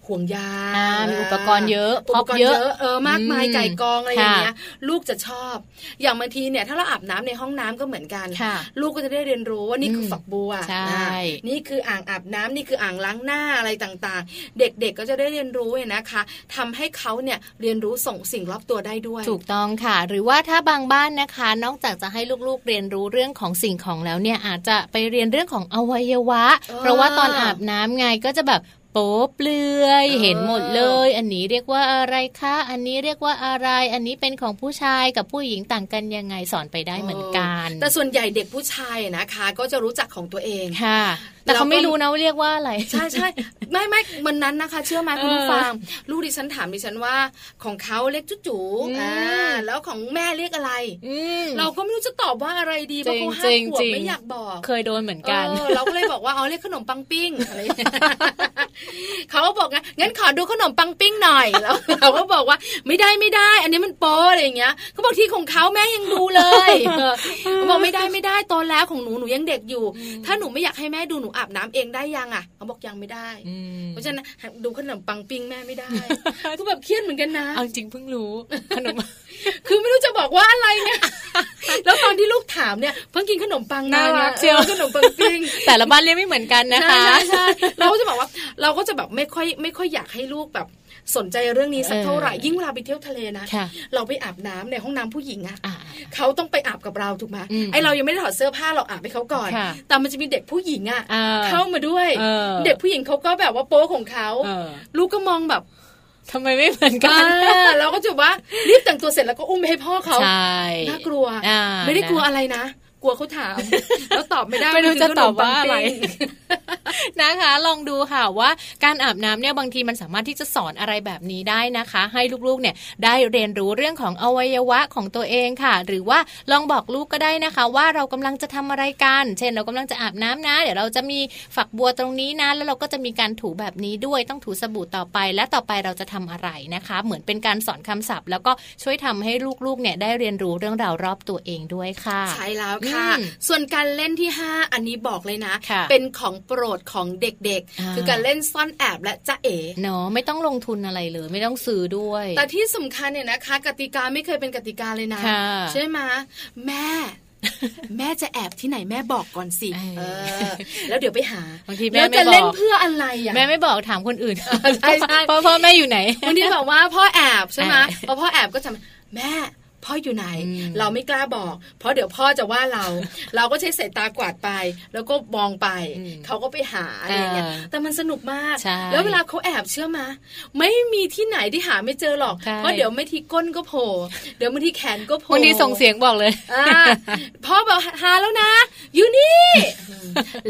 ห่วงยางมีอุปกรณ์เยอะอุปกรณ์เยอะเออมากมายไก่กองอะไรอย่างเงี้ยลูกจะชอบ อย่างบางทีเนี่ยถ้าเราอาบน้ำในห้องน้ำก็เหมือนกัน ลูกก็จะได้เรียนรู้ว่านี่คือฝักบัวนี่คืออ่างอาบน้ำนี่คืออ่างล้างหน้าอะไรต่างๆ เด็กๆก็จะได้เรียนรู้เนี่ยนะคะทำให้เขาเนี่ยเรียนรู้ส่งสิ่งรอบตัวได้ด้วย ถูกต้องค่ะ หรือว่าถ้าบางบ้านนะคะ นอกจากจะให้ลูกๆเรียนรู้เรื่องของสิ่งของแล้วเนี่ยอาจจะไปเรียนเรื่องของอวัยวะ เพราะว่าตอนอาบน้ำไงก็จะแบบ โป๊เปลือยเห็นหมดเลย อันนี้เรียกว่าอะไรคะ อันนี้เรียกว่าอะไร อันนี้เป็นของผู้ชายกับผู้หญิงต่างกันยังไงสอนไปได้เหมือนกัน แต่ส่วนใหญ่เด็กผู้ชายนะคะ ก็จะรู้จักของตัวเองค่ะแต่เขาไม่รู้นะว่าเรียกว่าอะไร ใช่ใช่ไม่ไม่มันนั้นนะคะ เชื่อไหมคุณผู้ฟังลูกดิฉันถามดิฉันว่า ของเขาเรียกจุ๊จูอ่าแล้วของแม่เรียกอะไรเราก็ไม่รู้จะตอบว่าอะไรดีเพราะเขาห้าขวบไม่อยากบอก เคยโดนเหมือนกันเราก็เลยบอกว่าอ๋อเรียกขนมปังปิ้งอะไรเขาบอกงั้นงั้นขอดูขนมปังปิ้งหน่อยแล้วเราก็บอกว่าไม่ได้ไม่ได้ อันนี้มันโป๊อะไรอย่างเงี้ยเขาบอกที่ของเขาแม่ยังดูเลยเขาบอกไม่ได้ไม่ได้ตอนแล้วของหนูหนูยังเด็กอยู่ ถ้าหนูไม่อยากให้แม่ดูหนูอาบน้ำเองได้ยังอะเขาบอกยังไม่ได้ เพราะฉะนั้นดูขนมปังปิ้งแม่ไม่ได้ก็แบบเครียดเหมือนกันนะเอาจริงเพิ่งรู้ขนมคือไม่รู้จะบอกว่าอะไรเนี่ยแล้วตอนที่ลูกถถามเนี่ยเพิ่งกินขนมปังน่ารักเชียวขนมปังปิ้งแต่ละบ้านเรียกไม่เหมือนกันนะคะใช่ใช่เราก็จะบอกว่าเราก็จะแบบไม่ค่อยไม่ค่อยอยากให้ลูกแบบสนใจเรื่องนี้สักเท่าไหร่ยิ่งเวลาไปเที่ยวทะเลนะ เราไปอาบน้ำในห้องน้ำผู้หญิงอะ เขาต้องไปอาบกับเราถูกไหมไอเรายังไม่ได้ถอดเสื้อผ้าเราอาบไปเขาก่อน แต่มันจะมีเด็กผู้หญิงอะเข้ามาด้วย เด็กผู้หญิงเขาก็แบบว่าโป๊ของเขาลูกก็มองแบบทำไมไม่เหมือนกันเราก็จะว่ารีบแต่งตัวเสร็จแล้วก็อุ้มไปให้พ่อเขาน่ากลัว ไม่ได้กลัวอะไรนะ กลัวเขาถามแล้วตอบไม่ได้ไม่รู้จะตอบว่าอะไรนะคะ ลองดูค่ะว่าการอาบน้ำเนี่ยบางทีมันสามารถที่จะสอนอะไรแบบนี้ได้นะคะ ให้ลูกๆเนี่ยได้เรียนรู้เรื่องของอวัยวะของตัวเองค่ะ หรือว่าลองบอกลูกก็ได้นะคะ ว่าเรากำลังจะทำอะไรกัน เช่น เรากำลังจะอาบน้ำนะ เดี๋ยวเราจะมีฝักบัวตรงนี้นะแล้วเราก็จะมีการถูแบบนี้ด้วยต้องถูสบู่ต่อไป และต่อไปเราจะทำอะไรนะคะ เหมือนเป็นการสอนคำศัพท์ แล้วก็ช่วยทำให้ลูกๆเนี่ยได้เรียนรู้เรื่องราวรอบตัวเองด้วยค่ะ ใช่แล้วค่ะ ส่วนการเล่นที่ 5 อันนี้บอกเลยนะ เป็นของโปรดของเด็กๆ คือการเล่นซ่อนแอบและจ้าเอ๋เนาะไม่ต้องลงทุนอะไรเลย ไม่ต้องซื้อด้วย แต่ที่สำคัญเนี่ยนะคะ กติกาไม่เคยเป็นกติกาเลยนะใช่ไหมแม่แม่จะแอบที่ไหนแม่บอกก่อนสิแล้วเดี๋ยวไปหาบางทีแม่จะเล่นเพื่ออะไรอะแม่ไม่บอกถามคนอื่นพ่อพ่อแม่อยู่ไหนบางทีบอกว่าพ่อแอบใช่ไหมพอพ่อแอบก็จะแม่ พ่ออยู่ไหน เราไม่กล้าบอก เพราะเดี๋ยวพ่อจะว่าเรา เราก็ใช้สายตากวาดไป แล้วก็มองไป เขาก็ไปหาอะไรเงี้ยแต่มันสนุกมาก แล้วเวลาเขาแอบเชื่อมาไม่มีที่ไหนที่หาไม่เจอหรอก เพราะเดี๋ยวไม่ทีก้นก็โผล่เดี๋ยวบางทีแขนก็โผล่บางทีส่งเสียงบอกเลยพ่อบอกหาแล้วนะ อยู่นี่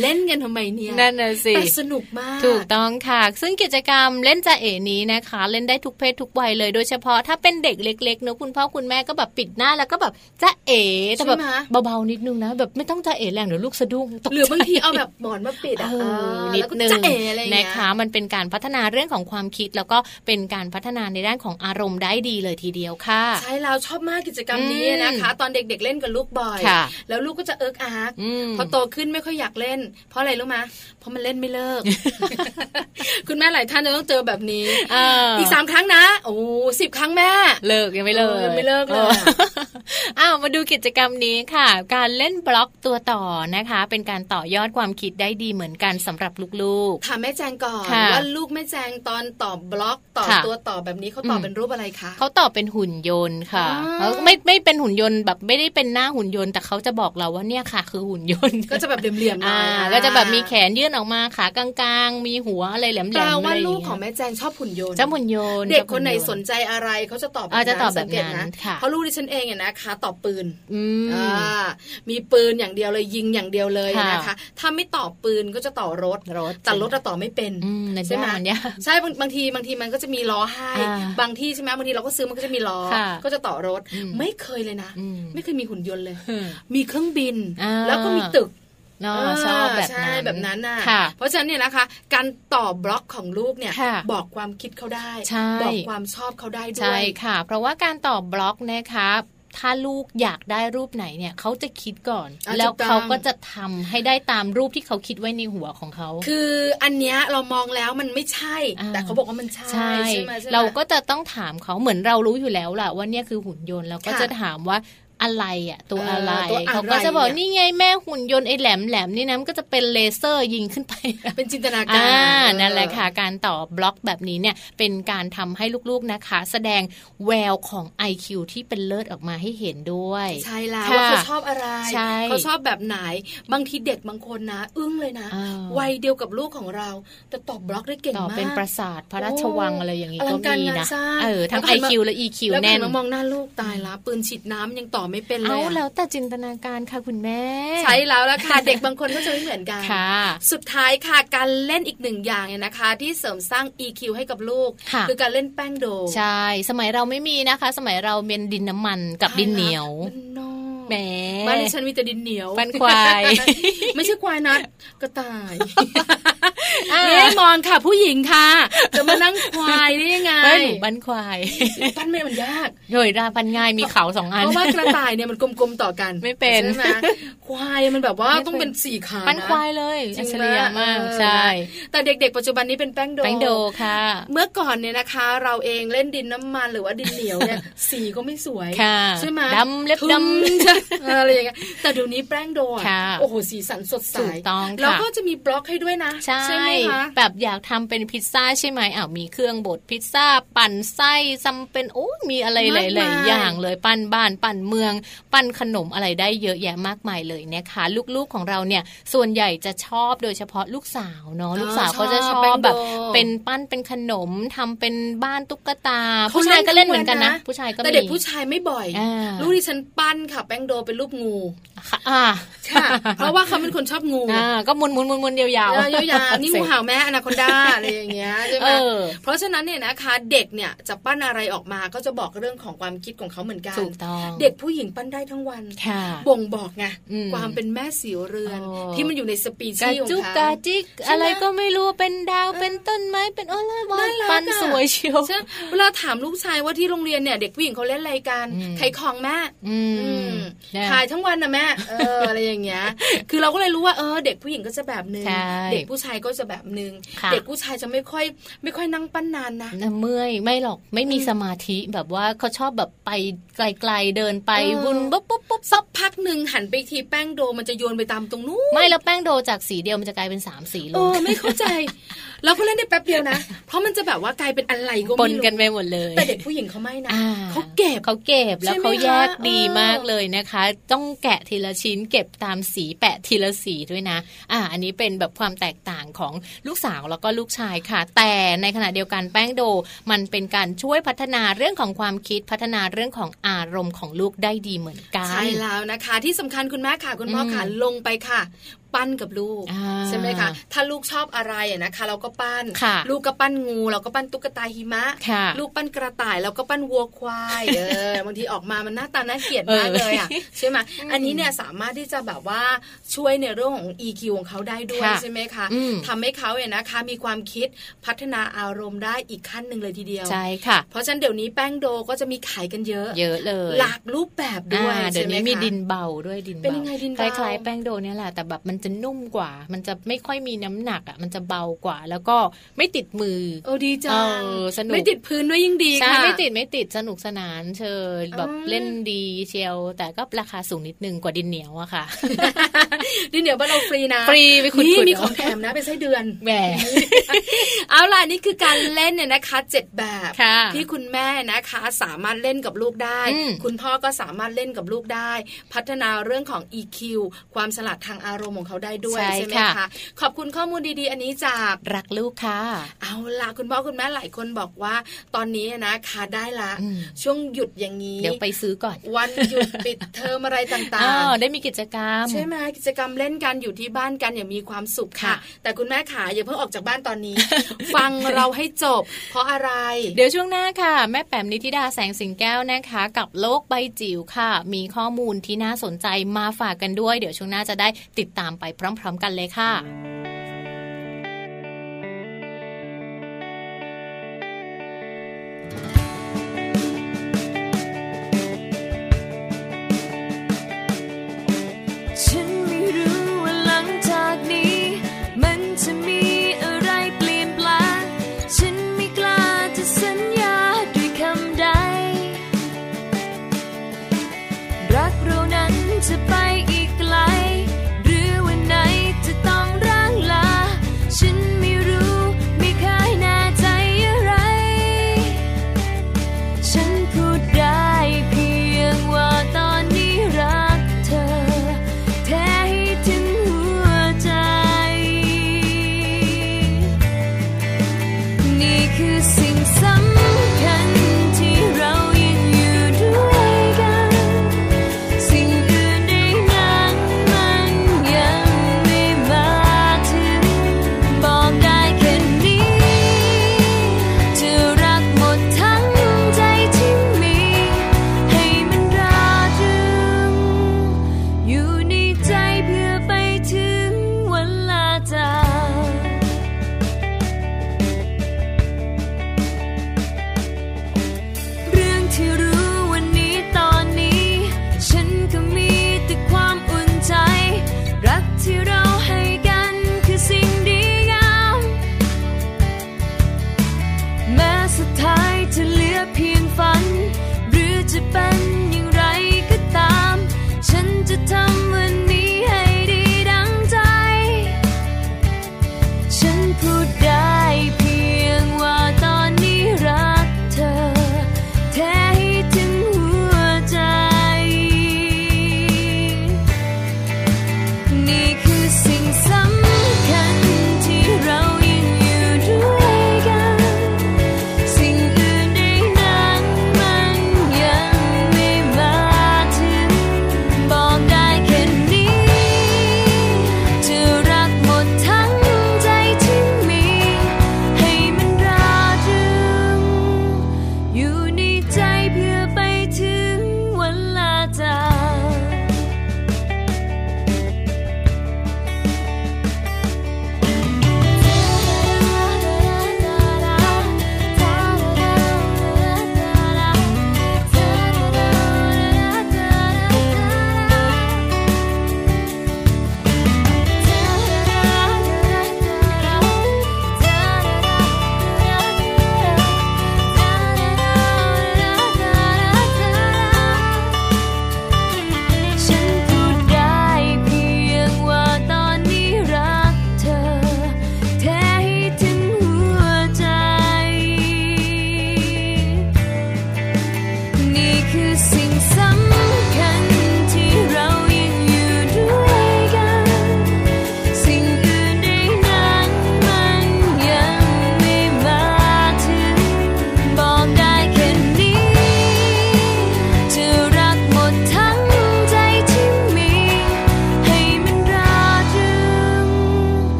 เล่นกันทำไมเนี่ยนั่นน่ะสิแต่สนุกมาก ถูกต้องค่ะ ซึ่งกิจกรรมเล่นจะเอ๋นี้นะคะ เล่นได้ทุกเพศทุกวัยเลย โดยเฉพาะถ้าเป็นเด็กเล็กๆเนอะคุณพ่อคุณแม่ก็แบบปิดหน้าแล้วก็แบบจะเอ๋แต่แบบเบาๆนิดนึงนะ แบบไม่ต้องจะเอ๋แรงเดี๋ยวลูกสะดุ้งตกหรือบางทีเอาแบบหมอนมาปิดอะนิดนึงนะคะมันเป็นการพัฒนาเรื่องของความคิดแล้วก็เป็นการพัฒนาในด้านของอารมณ์ได้ดีเลยทีเดียวค่ะ ใช่เราชอบมากกิจกรรมนี้นะคะ ตอนเด็กๆเล่นกับลูกบ่อย แล้วลูกก็จะเอิกอาร์กพอโตขึ้นไม่ค่อยอยากเล่น เพราะอะไรรู้ไหมเพราะมันเล่นไม่เลิก คุณแม่หลายท่านจะต้องเจอแบบนี้อีกสามครั้งนะโอ้สิบครั้งแม่ เลิกยังไม่เลิกไม่เลิกเลยอ้าวมาดูกิจกรรมนี้ค่ะ การเล่นบล็อกตัวต่อนะคะ เป็นการต่อยอดความคิดได้ดีเหมือนกันสำหรับลูกๆค่ะแม่แจงก่อนว่าลูกแม่แจงตอนตอบบล็อกต่อตัวต่อแบบนี้เขาตอบเป็นรูปอะไรคะเขาตอบเป็นหุ่นยนต์ค่ะเขาไม่ไม่เป็นหุ่นยนต์แบบไม่ได้เป็นหน้าหุ่นยนต์แต่เขาจะบอกเราว่าเนี่ยค่ะ คือหุ่นยนต์ก็จะแบบเหลี่ยมๆอ่าก็จะแบบมีแขนยื่นออกมาขากลางๆ มีหัวอะไรแหลมๆแปลว่าลูกของแม่แจงชอบหุ่นยนต์ชอบหุ่นยนต์เด็กคนไหนสนใจอะไรเขาจะตอบจะตอบแบบนั้นเพราะลูกดิฉันเองเนี่ยนะคะตอบปืนอ่ามีปืนอย่างเดียวเลยยิงอย่างเดียวเลยนะคะ ถ้าไม่ต่อปืนก็จะต่อรถรถแต่รถจะต่อไม่เป็นใช่ไหมใช่บางทีบางทีมันก็จะมีล้อให้บางที่ใช่ไหมบางทีเราก็ซื้อมันก็จะมีล้อก็จะต่อรถไม่เคยเลยนะ ไม่เคยมีหุ่นยนต์เลย มีเครื่องบินแล้วก็มีตึก ชอบแบบนั้นแบบนั้นน่ะ เพราะฉะนั้นเนี่ยนะคะ การต่อบล็อกของลูกเนี่ยบอกความคิดเขาได้ บอกความชอบเขาได้ด้วยใช่ค่ะ เพราะว่าการต่อบล็อกนะคะถ้าลูกอยากได้รูปไหนเนี่ยเขาจะคิดก่อน แล้วเขาก็จะทำให้ได้ตามรูปที่เขาคิดไว้ในหัวของเขา คืออันเนี้ยเรามองแล้วมันไม่ใช่ แต่เขาบอกว่ามันใช่ใช่ไหมเราก็จะต้องถามเขาเหมือนเรารู้อยู่แล้วแหละว่าเนี่ยคือหุ่นยนต์เราก็จะถามว่า อะไรอะตัวอะไรเขาก็จะบอกนี่ไงแม่หุ่นยนต์ไอ้แหลมแหลมนี่นะมันก็จะเป็นเลเซอร์ยิงขึ้นไป เป็นจินตนาการนั่นแหละค่ะ การต่อบล็อกแบบนี้เนี่ยเป็นการทำให้ลูกๆนะคะ แสดงแววของ IQ ที่เป็นเลิศออกมาให้เห็นด้วย ใช่แล้วว่าเขาชอบอะไรเขาชอบแบบไหนบางทีเด็กบางคนนะอึ้งเลยนะ วัยเดียวกับลูกของเรา แต่ตอบบล็อกได้เก่งมากเป็นประสาทพระราชวังอะไรอย่างนี้ก็มีนะเออทั้ง IQ และ EQ แน่นแล้วมองหน้าลูกตายละปืนฉีดน้ำยังต่อไม่เป็นเลยเอาแล้วแต่จินตนาการค่ะคุณแม่ ใช่แล้วละค่ะเด็กบางคนก็จะไม่เหมือนกันค่ะ สุดท้ายค่ะการเล่นอีกหนึ่งอย่างเนี่ยนะคะ ที่เสริมสร้าง EQ ให้กับลูกคือการเล่นแป้งโด ใช่ สมัยเราไม่มีนะคะ สมัยเราเป็นดินน้ำมันกับดินเหนียว แหมบ้านดิฉันมีแต่ดินเหนียวปันควาย ไม่ใช่ควายนะกระต่ายนี่มองค่ะ ผู้หญิงค่ะ จะมานั่งควายได้ยังไงไม่หนูปั้นควายปั้นไม่มันยากโดยราปั้นง่ายมีเขาสองอันเพราะว่ากระต่ายเนี่ยมันกลมๆต่อกันไม่เป็นใช่ไหมควายมันแบบว่าต้องเป็นสี่ขาปั้นควายเลยอัจฉริยะมากใช่แต่เด็ก ๆ ปัจจุบันนี้เป็นแป้งโดแป้งโดค่ะ เมื่อก่อนเนี่ยนะคะ เราเองเล่นดินน้ำมันหรือว่าดินเหนียวเนี่ยสีก็ไม่สวยใช่ไหมดำเล็บดำอะไรอย่างเงี้ยแต่เดี๋ยวนี้แป้งโดโอ้โหสีสันสดใสต้องแล้วก็จะมีบล็อกให้ด้วยนะ ใช่ไหมคะแบบอยากทำเป็นพิซซ่าใช่ไหมอ้าวมีเครื่องบดพิซซ่า ปั่นไส้ซัมเป็นโอ้มีอะไรหลายๆอย่างเลยปั้นบ้านปั่นเมือง ปั้นขนมอะไรได้เยอะแยะมากมายเลยนะคะลูกๆของเราเนี่ย ส่วนใหญ่จะชอบโดยเฉพาะลูกสาวเนาะลูกสาวเขาจะชอบแบบ เป็นปั้นเป็นขนมทำเป็นบ้านตุ๊กตา ผู้ชายก็เล่นเหมือนกันนะ ผู้ชายก็แต่เด็กผู้ชายไม่บ่อย ลูกที่ฉันปั้นค่ะแป้งโดเป็นรูปงูอ่าค่ะเพราะว่าเขาเป็นคนชอบงูอ่าก็มุนมุนมุนมุนยาวๆยาวๆนี่งูเห่าแม่อนาคอนดาอะไรอย่างเงี้ยใช่ไหมเพราะฉะนั้นเนี่ยนะคะ เด็กเนี่ยจะปั้นอะไรออกมาก็จะบอกเรื่องของความคิดของเขาเหมือนกันเด็กผู้หญิงปั้นได้ทั้งวันบ่งบอกไงความเป็นแม่สิวเรือน ที่มันอยู่ในสปีชีส์ของเขากาจิกอะไรก็ไม่รู้เป็นดาวเป็นต้นไม้เป็นอะไรวะปั้นสวยเชียวเวลาถามลูกชายว่าที่โรงเรียนเนี่ยเด็กผู้หญิงเขาเล่นอะไรกันไขของแม่ถ่ายทั้งวันนะแม่เอออะไรอย่างเงี้ย คือเราก็เลยรู้ว่าเออเด็กผู้หญิงก็จะแบบนึงเด็กผู้ชายก็จะแบบนึงเด็กผู้ชายจะไม่ค่อย ไม่ค่อยนั่งปั้นนานนะเมื่อยไม่หรอกไม่มีสมาธิแบบว่าเขาชอบแบบไปไกลๆเดินไปวุ่นปุ๊บปุ๊บปุ๊บสักพักหนึ่งหันไปทีแป้งโดมันจะโยนไปตามตรงนู้นไม่แล้วแป้งโดจากสีเดียวมันจะกลายเป็นสามสีลงไม่เข้าใจเราก็เล่นได้แป๊บเดียวนะ เพราะมันจะแบบว่ากลายเป็นอะไรก็ไม่รู้ปนกันไปหมดเลย แต่เด็กผู้หญิงเขาไม่นะเขาเก็บเขาเก็บแล้วเขาแยกดีมากเลยนะคะ ต้องแกะทีละชิ้นเก็บตามสีแปะทีละสีด้วยนะ อ่า อันนี้เป็นแบบความแตกต่างของลูกสาวแล้วก็ลูกชายค่ะ แต่ในขณะเดียวกันแป้งโด มันเป็นการช่วยพัฒนาเรื่องของความคิดพัฒนาเรื่องของอารมณ์ของลูกได้ดีเหมือนกันใช่แล้วนะคะ ที่สำคัญคุณแม่ค่ะคุณพ่อค่ะลงไปค่ะปั้นกับลูกใช่ไหมคะถ้าลูกชอบอะไรนะคะ เราก็ปั้นลูกก็ปั้นงู เราก็ปั้นตุ๊กตาหิมะ ลูกปั้นกระต่ายเราก็ปั้นวัวควายเออบางทีออกมามันหน้าตาน่าเกลียดมากเลยอะใช่ไหมอันนี้เนี่ยสามารถที่จะแบบว่าช่วยในเรื่องของ EQ ของเขาได้ด้วยใช่ไหมคะทำให้เขาเนี่ยนะคะ มีความคิดพัฒนาอารมณ์ได้อีกขั้นหนึ่งเลยทีเดียวใช่ค่ะ เพราะฉะนั้นเดี๋ยวนี้แป้งโดก็จะมีขายกันเยอะ เยอะเลย หลากรูปแบบด้วยเดี๋ยวนี้มีดินเบาด้วยดินเบาเป็นยังไงดินเบาคล้ายๆแป้งโดเนี่ยแหละแต่แบบมันจะนุ่มกว่า มันจะไม่ค่อยมีน้ำหนักอะมันจะเบากว่า แล้วก็ไม่ติดมือโอ้ดีจังสนุกไม่ติดพื้นด้วยยิ่งดีค่ะไม่ติดไม่ติดสนุกสนานเชิญแบบเล่นดีเชียว แต่ก็ราคาสูงนิดนึงกว่าดินเหนียวอะค่ะ ดินเหนียวบ้านเราฟรีนะฟรีไปคุณมีของแถมนะเป็นไส้เดือนแหมเอาล่ะนี่คือการเล่นเนี่ยนะคะเจ็ดแบบที่คุณแม่นะคะ สามารถเล่นกับลูกได้ คุณพ่อก็สามารถเล่นกับลูกได้ พัฒนาเรื่องของ EQ ความฉลาดทางอารมณ์ของเขาได้ด้วยใช่ไหมคะขอบคุณข้อมูลดีๆ อันนี้จากรักลูกค่ะ เอาล่ะคุณพ่อคุณแม่หลายคนบอกว่า ตอนนี้นะคะได้ละช่วงหยุดอย่างนี้เดี๋ยวไปซื้อก่อน วันหยุดปิดเทอมอะไรต่างๆได้มีกิจกรรม ใช่ไหมกิจกรรมเล่นกันอยู่ที่บ้านกันอย่างมีความสุขค่ะ แต่คุณแม่ขาอย่าเพิ่งออกจากบ้านตอนนี้ ฟังเราให้จบ เพราะอะไร เดี๋ยวช่วงหน้าค่ะ แม่แป๋มนิธิดาแสงสิงแก้วนะคะ กับโลกใบจิ๋วค่ะ มีข้อมูลที่น่าสนใจมาฝากกันด้วย เดี๋ยวช่วงหน้าจะได้ติดตามไปพร้อม ๆ กันเลยค่ะ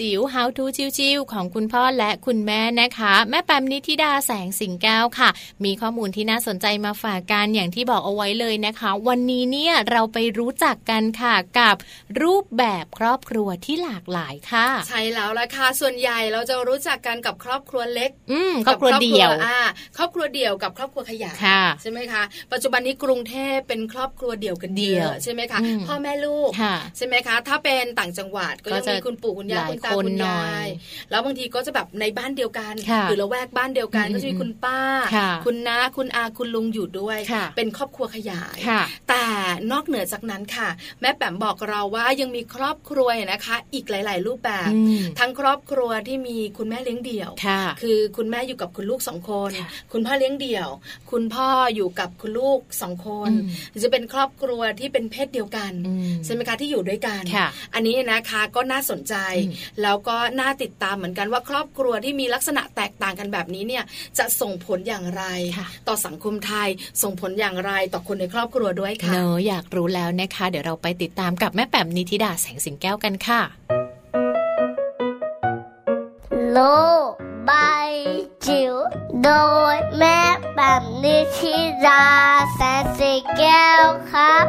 จิ๋ว How to ชิวๆของคุณพ่อและคุณแม่นะคะ แม่แปมนิธิดาแสงสิงแก้วค่ะ มีข้อมูลที่น่าสนใจมาฝากกันอย่างที่บอกเอาไว้เลยนะคะ วันนี้เนี่ยเราไปรู้จักกันค่ะกับรูปแบบครอบครัวที่หลากหลายค่ะ ใช่แล้วละค่ะส่วนใหญ่เราจะรู้จักกันกับครอบครัวเล็ก อืมครอบครัวเดี่ยวอ่าครอบครัวเดี่ยวกับครอบครัวขยายใช่ไหมคะ ปัจจุบันนี้กรุงเทพเป็นครอบครัวเดี่ยวกันเดียวใช่ไหมคะพ่อแม่ลูกใช่ไหมคะ ถ้าเป็นต่างจังหวัดก็ยังมีคุณปู่คุณย่าคุณตาคุณยายแล้วบางทีก็จะแบบในบ้านเดียวกันหรือละแวกบ้านเดียวกันก็จะมีคุณป้า คุณน้าคุณอาคุณลุงอยู่ด้วย เป็นครอบครัวขยาย แต่นอกเหนือจากนั้นค่ะ แม่แปมบอกเราว่ายังมีครอบครัวนะคะ อีกหลาย ๆ รูปแบบ ทั้งครอบครัวที่มีคุณแม่เลี้ยงเดี่ยว คือคุณแม่อยู่กับคุณลูกสองคน คุณพ่อเลี้ยงเดี่ยว คุณพ่ออยู่กับคุณลูกสองคนจะเป็นครอบครัวที่เป็นเพศเดียวกันใช่ไหมคะที่อยู่ด้วยกัน อันนี้นะคะก็น่าสนใจแล้วก็น่าติดตามเหมือนกันว่าครอบครัวที่มีลักษณะแตกต่างกันแบบนี้เนี่ยจะส่งผลอย่างไร ต่อสังคมไทยส่งผลอย่างไรต่อคนในครอบครัวด้วยค่ะเนออยากรู้แล้วนะคะ เดี๋ยวเราไปติดตามกับแม่แป๋มนิธิดาแสงสิงแก้วกันค่ะ โลบายจิ๋วโดยแม่แบบนิชิราแสนสีแก้วครับ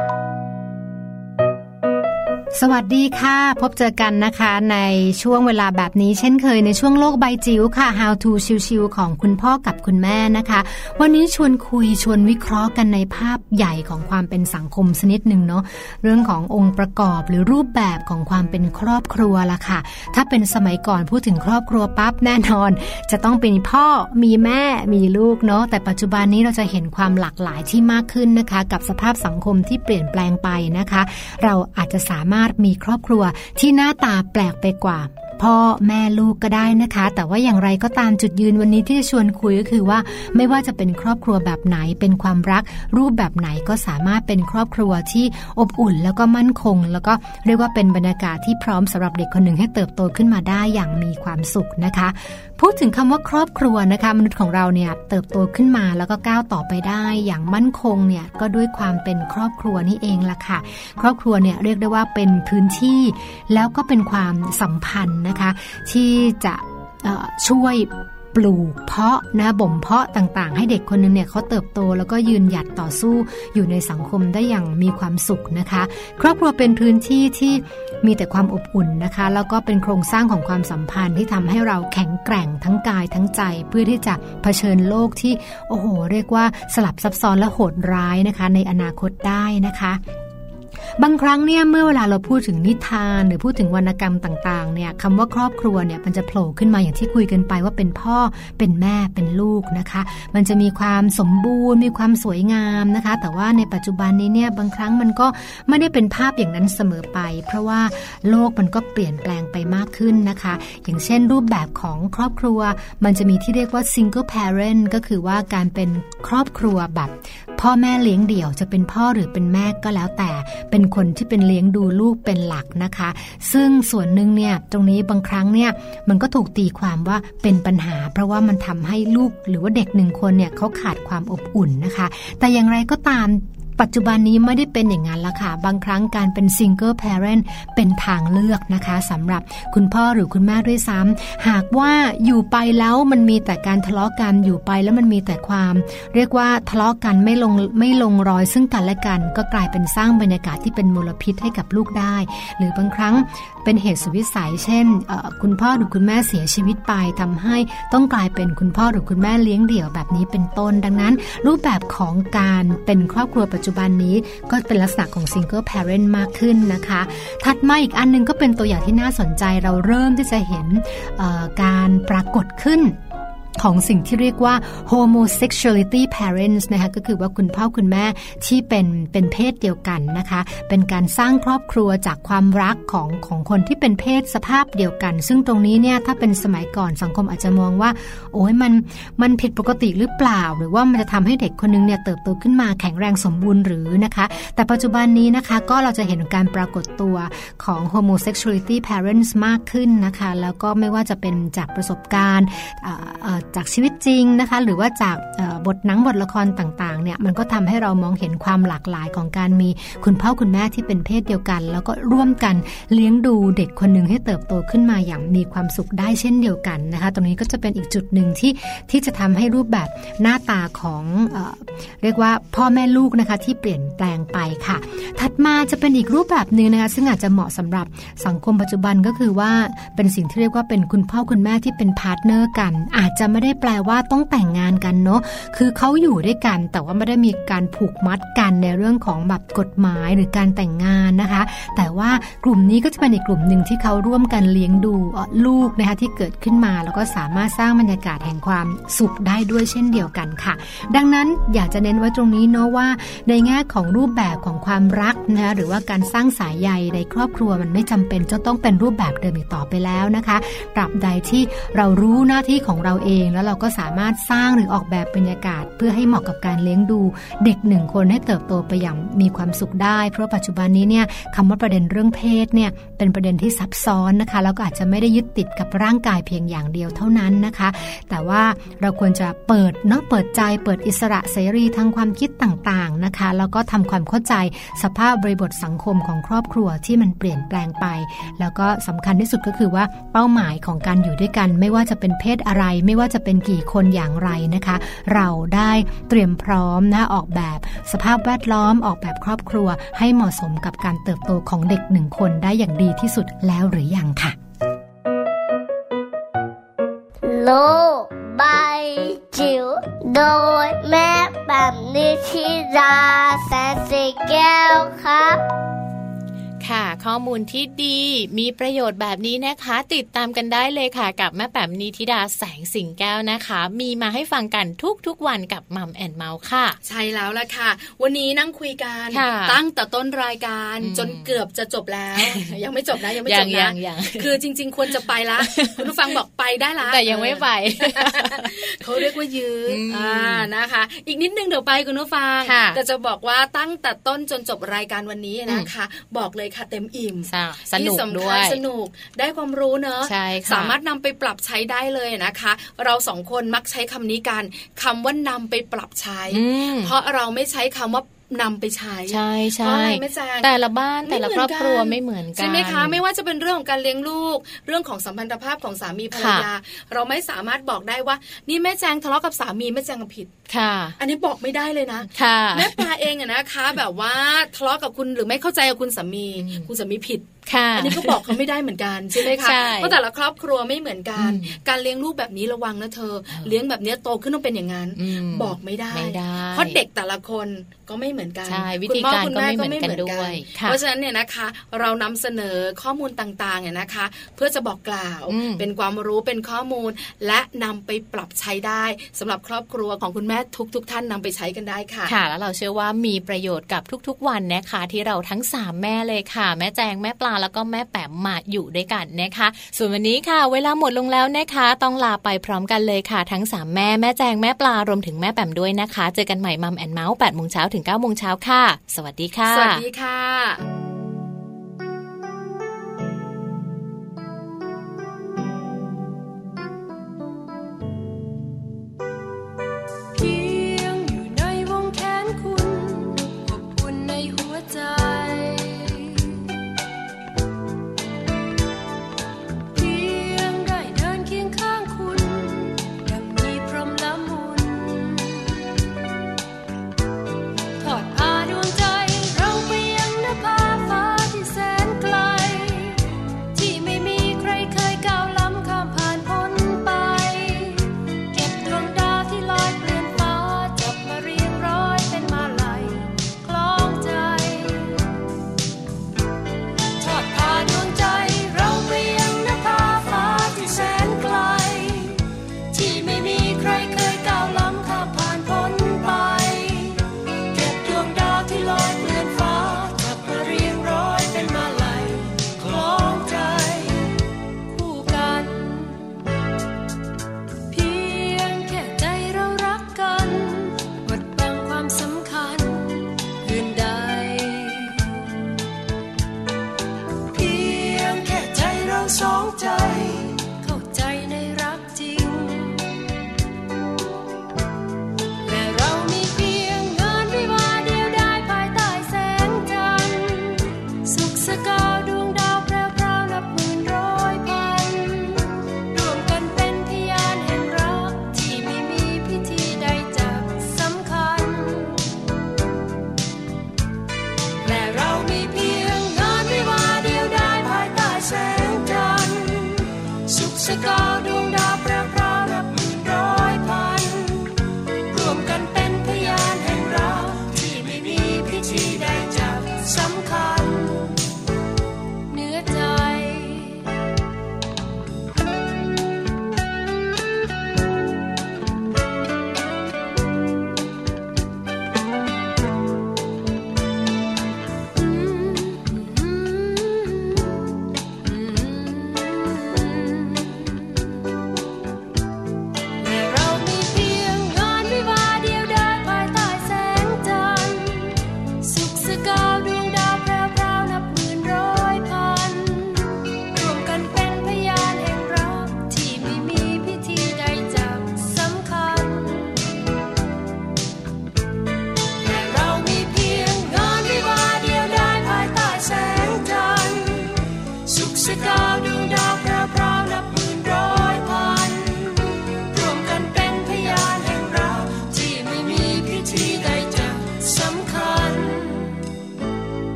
สวัสดีค่ะ พบเจอกันนะคะในช่วงเวลาแบบนี้เช่นเคยในช่วงโลกใบจิ๋วค่ะ How to ชิวๆของคุณพ่อกับคุณแม่นะคะ วันนี้ชวนคุยชวนวิเคราะห์กันในภาพใหญ่ของความเป็นสังคมสนิดหนึ่งเนาะเรื่องขององค์ประกอบหรือรูปแบบของความเป็นครอบครัวละค่ะ ถ้าเป็นสมัยก่อนพูดถึงครอบครัวปั๊บแน่นอน จะต้องเป็นพ่อมีแม่มีลูกเนาะแต่ปัจจุบันนี้เราจะเห็นความหลากหลายที่มากขึ้นนะคะ กับสภาพสังคมที่เปลี่ยนแปลงไปนะคะ เราอาจจะสามารถารถมีครอบครัวที่หน้าตาแปลกไปกว่า พ่อแม่ลูกก็ได้นะคะ แต่ว่าอย่างไรก็ตามจุดยืนวันนี้ที่จะชวนคุยก็คือว่า ไม่ว่าจะเป็นครอบครัวแบบไหนเป็นความรัก รูปแบบไหนก็สามารถเป็นครอบครัวที่อบอุ่น แล้วก็มั่นคง แล้วก็เรียกว่าเป็นบรรยากาศที่พร้อมสำหรับเด็กคนหนึ่งให้เติบโตขึ้นมาได้อย่างมีความสุขนะคะ พูดถึงคำว่าครอบครัวนะคะ มนุษย์ของเราเนี่ยเติบโตขึ้นมาแล้วก็ก้าวต่อไปได้อย่างมั่นคงเนี่ยก็ด้วยความเป็นครอบครัวนี่เองล่ะค่ะ ครอบครัวเนี่ยเรียกได้ว่าเป็นพื้นที่ แล้วก็เป็นความสัมพันธ์นะคะ ที่จะช่วยปลูกเพาะนะบ่มเพาะต่างๆ ให้เด็กคนนึงเนี่ยเขาเติบโตแล้วก็ยืนหยัดต่อสู้อยู่ในสังคมได้อย่างมีความสุขนะคะ ครอบครัวเป็นพื้นที่ที่มีแต่ความอบอุ่นนะคะ แล้วก็เป็นโครงสร้างของความสัมพันธ์ที่ทำให้เราแข็งแกร่งทั้งกายทั้งใจ เพื่อที่จะเผชิญโลกที่โอ้โห เรียกว่าสลับซับซ้อนและโหดร้ายนะคะ ในอนาคตได้นะคะ บางครั้งเนี่ยเมื่อเวลาเราพูดถึงนิทานหรือพูดถึงวรรณกรรมต่างๆเนี่ยคำว่าครอบครัวเนี่ยมันจะโผล่ขึ้นมาอย่างที่คุยกันไปว่าเป็นพ่อเป็นแม่เป็นลูกนะคะ มันจะมีความสมบูรณ์ มีความสวยงามนะคะ แต่ว่าในปัจจุบันนี้เนี่ยบางครั้งมันก็ไม่ได้เป็นภาพอย่างนั้นเสมอไป เพราะว่าโลกมันก็เปลี่ยนแปลงไปมากขึ้นนะคะ อย่างเช่นรูปแบบของครอบครัว มันจะมีที่เรียกว่า single parent ก็คือว่าการเป็นครอบครัวแบบพ่อแม่เลี้ยงเดี่ยวจะเป็นพ่อหรือเป็นแม่ก็แล้วแต่เป็นคนที่เป็นเลี้ยงดูลูกเป็นหลักนะคะ ซึ่งส่วนหนึ่งเนี่ยตรงนี้บางครั้งเนี่ยมันก็ถูกตีความว่าเป็นปัญหา เพราะว่ามันทำให้ลูกหรือว่าเด็กหนึ่งคนเนี่ยเขาขาดความอบอุ่นนะคะ แต่อย่างไรก็ตาม ปัจจุบันนี้ไม่ได้เป็นอย่างนั้นละค่ะ บางครั้งการเป็น single parent เป็นทางเลือกนะคะสำหรับคุณพ่อหรือคุณแม่ด้วยซ้ำหากว่าอยู่ไปแล้วมันมีแต่การทะเลาะกันอยู่ไปแล้วมันมีแต่ความ เรียกว่าทะเลาะกันไม่ลงไม่ลงรอยซึ่งกันและกัน ก็กลายเป็นสร้างบรรยากาศที่เป็นมลพิษให้กับลูกได้ หรือบางครั้งเป็นเหตุสุดวิสัย เช่น คุณพ่อหรือคุณแม่เสียชีวิตไปทำให้ต้องกลายเป็นคุณพ่อหรือคุณแม่เลี้ยงเดี่ยวแบบนี้เป็นต้น ดังนั้น รูปแบบของการเป็นครอบครัวปัจจุบันนี้ก็เป็นลักษณะของ single parent มากขึ้นนะคะ ถัดมาอีกอันนึงก็เป็นตัวอย่างที่น่าสนใจเราเริ่มที่จะเห็นการปรากฏขึ้น ของสิ่งที่เรียกว่า homosexuality parents นะคะก็คือว่าคุณพ่อคุณแม่ที่เป็นเป็นเพศเดียวกันนะคะ เป็นการสร้างครอบครัวจากความรักของของคนที่เป็นเพศสภาพเดียวกัน ซึ่งตรงนี้เนี่ยถ้าเป็นสมัยก่อนสังคมอาจจะมองว่า โอ้ยมันมันผิดปกติหรือเปล่า หรือว่ามันจะทำให้เด็กคนนึงเนี่ยเติบโตขึ้นมาแข็งแรงสมบูรณ์หรือนะคะ แต่ปัจจุบันนี้นะคะก็เราจะเห็นการปรากฏตัวของ homosexuality parents มากขึ้นนะคะ แล้วก็ไม่ว่าจะเป็นจากประสบการณ์จากชีวิตจริงนะคะ หรือว่าจากบทหนังบทละครต่างๆเนี่ยมันก็ทำให้เรามองเห็นความหลากหลายของการมีคุณพ่อคุณแม่ที่เป็นเพศเดียวกัน แล้วก็ร่วมกันเลี้ยงดูเด็กคนหนึ่งให้เติบโตขึ้นมาอย่างมีความสุขได้เช่นเดียวกันนะคะ ตรงนี้ก็จะเป็นอีกจุดหนึ่งที่ที่จะทำให้รูปแบบหน้าตาของเอเรียกว่าพ่อแม่ลูกนะคะที่เปลี่ยนแปลงไปค่ะ ถัดมาจะเป็นอีกรูปแบบหนึ่งนะคะซึ่งอาจจะเหมาะสำหรับสังคมปัจจุบันก็คือว่าเป็นสิ่งที่เรียกว่าเป็นคุณพ่อคุณแม่ที่เป็น partner กัน อาจจะไม่ได้แปลว่าต้องแต่งงานกันเนาะคือเขาอยู่ด้วยกัน แต่ว่าไม่ได้มีการผูกมัดกันในเรื่องของแบบกฎหมายหรือการแต่งงานนะคะ แต่ว่ากลุ่มนี้ก็จะเป็นอีกกลุ่มหนึ่งที่เขาร่วมกันเลี้ยงดูลูกนะคะที่เกิดขึ้นมา แล้วก็สามารถสร้างบรรยากาศแห่งความสุขได้ด้วยเช่นเดียวกันค่ะ ดังนั้นอยากจะเน้นไว้ตรงนี้เนาะว่า ในแง่ของรูปแบบของความรักนะคะหรือว่าการสร้างสายใยในครอบครัวมันไม่จำเป็นจะต้องเป็นรูปแบบเดิมอีกต่อไปแล้วนะคะตราบใดที่เรารู้หน้าที่ของเราเองแล้วเราก็สามารถสร้างหรือออกแบบบรรยากาศ เพื่อให้เหมาะกับการเลี้ยงดูเด็กหนึ่งคนให้เติบโตไปอย่างมีความสุขได้ เพราะปัจจุบันนี้เนี่ยคำว่าประเด็นเรื่องเพศเนี่ยเป็นประเด็นที่ซับซ้อนนะคะ แล้วก็อาจจะไม่ได้ยึดติดกับร่างกายเพียงอย่างเดียวเท่านั้นนะคะ แต่ว่าเราควรจะเปิดเนาะเปิดใจ เปิดอิสระเสรีทางความคิดต่างๆนะคะ แล้วก็ทำความเข้าใจสภาพบริบทสังคมของครอบครัวที่มันเปลี่ยนแปลงไป แล้วก็สำคัญที่สุดก็คือว่าเป้าหมายของการอยู่ด้วยกัน ไม่ว่าจะเป็นเพศอะไรไม่ว่าจะเป็นกี่คนอย่างไรนะคะ เราได้เตรียมพร้อมนะออกแบบสภาพแวดล้อมออกแบบครอบครัว ให้เหมาะสมกับการเติบโตของเด็กหนึ่งคนได้อย่างดีที่สุดแล้วหรือยังค่ะ โลบายจิ๋วโดยแม่แบบนิชิราแสนสีแก้วครับ ค่ะ ข้อมูลที่ดีมีประโยชน์แบบนี้นะคะ ติดตามกันได้เลยค่ะ กับแม่แป๋มนิธิดาแสงสิงแก้วนะคะ มีมาให้ฟังกันทุกๆวันกับมัมแอนเมาส์ค่ะ ใช่แล้วล่ะค่ะ วันนี้นั่งคุยกันตั้งแต่ต้นรายการจนเกือบจะจบแล้ว ยังไม่จบนะยังไม่จบนะคือจริง ๆ ควรจะไปละคุณผู้ฟังบอกไปได้ละแต่ยังไม่ไปเขาเรียกว่ายืนอ่านะคะ อีกนิดนึงเดี๋ยวไปคุณผู้ฟังแต่จะบอกว่าตั้งแต่ต้นจนจบรายการวันนี้นะคะ บอกเลยค่ะ เต็มอิ่มสนุกด้วยสนุกได้ความรู้เนอะสามารถนำไปปรับใช้ได้เลยนะคะ เราสองคนมักใช้คำนี้กันคำว่านำไปปรับใช้ เพราะเราไม่ใช้คำว่า นำไปใช้ใช่ใช่ไม่แจงแต่ละบ้านแต่ละครอบครัวไม่เหมือนกันใช่ไหมคะไม่ว่าจะเป็นเรื่องของการเลี้ยงลูก เรื่องของสัมพันธภาพของสามีภรรยา เราไม่สามารถบอกได้ว่า นี่แม่แจงทะเลาะกับสามีแม่แจงผิดค่ะ อันนี้บอกไม่ได้เลยนะค่ะแม่ปลาเองอะนะคะ แบบว่าทะเลาะกับคุณหรือไม่เข้าใจกับคุณสามี คุณสามีผิดอันนี้ก็บอกเขาไม่ได้เหมือนกันใช่ไหมคะเพราะแต่ละครอบครัวไม่เหมือนกัน การเลี้ยงลูกแบบนี้ระวังนะเธอ เลี้ยงแบบนี้โตขึ้นต้องเป็นอย่างนั้นบอกไม่ได้ เพราะเด็กแต่ละคนก็ไม่เหมือนกันวิธีการก็ไม่เหมือนกันด้วยเพราะฉะนั้นเนี่ยนะคะ เรานำเสนอข้อมูลต่างๆเนี่ยนะคะ เพื่อจะบอกกล่าวเป็นความรู้เป็นข้อมูล และนำไปปรับใช้ได้สำหรับครอบครัวของคุณแม่ทุกๆท่านนำไปใช้กันได้ค่ะค่ะ แล้วเราเชื่อว่ามีประโยชน์กับทุกๆ วันนะคะ ที่เราทั้ง 3 แม่เลยค่ะ แม่แจงแม่ปลาแล้วก็แม่แป๋มมาอยู่ด้วยกันนะคะ ส่วนวันนี้ค่ะ เวลาหมดลงแล้วนะคะ ต้องลาไปพร้อมกันเลยค่ะ ทั้ง 3 แม่แม่แจงแม่ปลารวมถึงแม่แป๋มด้วยนะคะ เจอกันใหม่มัมแอนเมาส์แปดโมงเช้าถึง9ก้าโมงเช้าค่ะ สวัสดีค่ะ สวัสดีค่ะ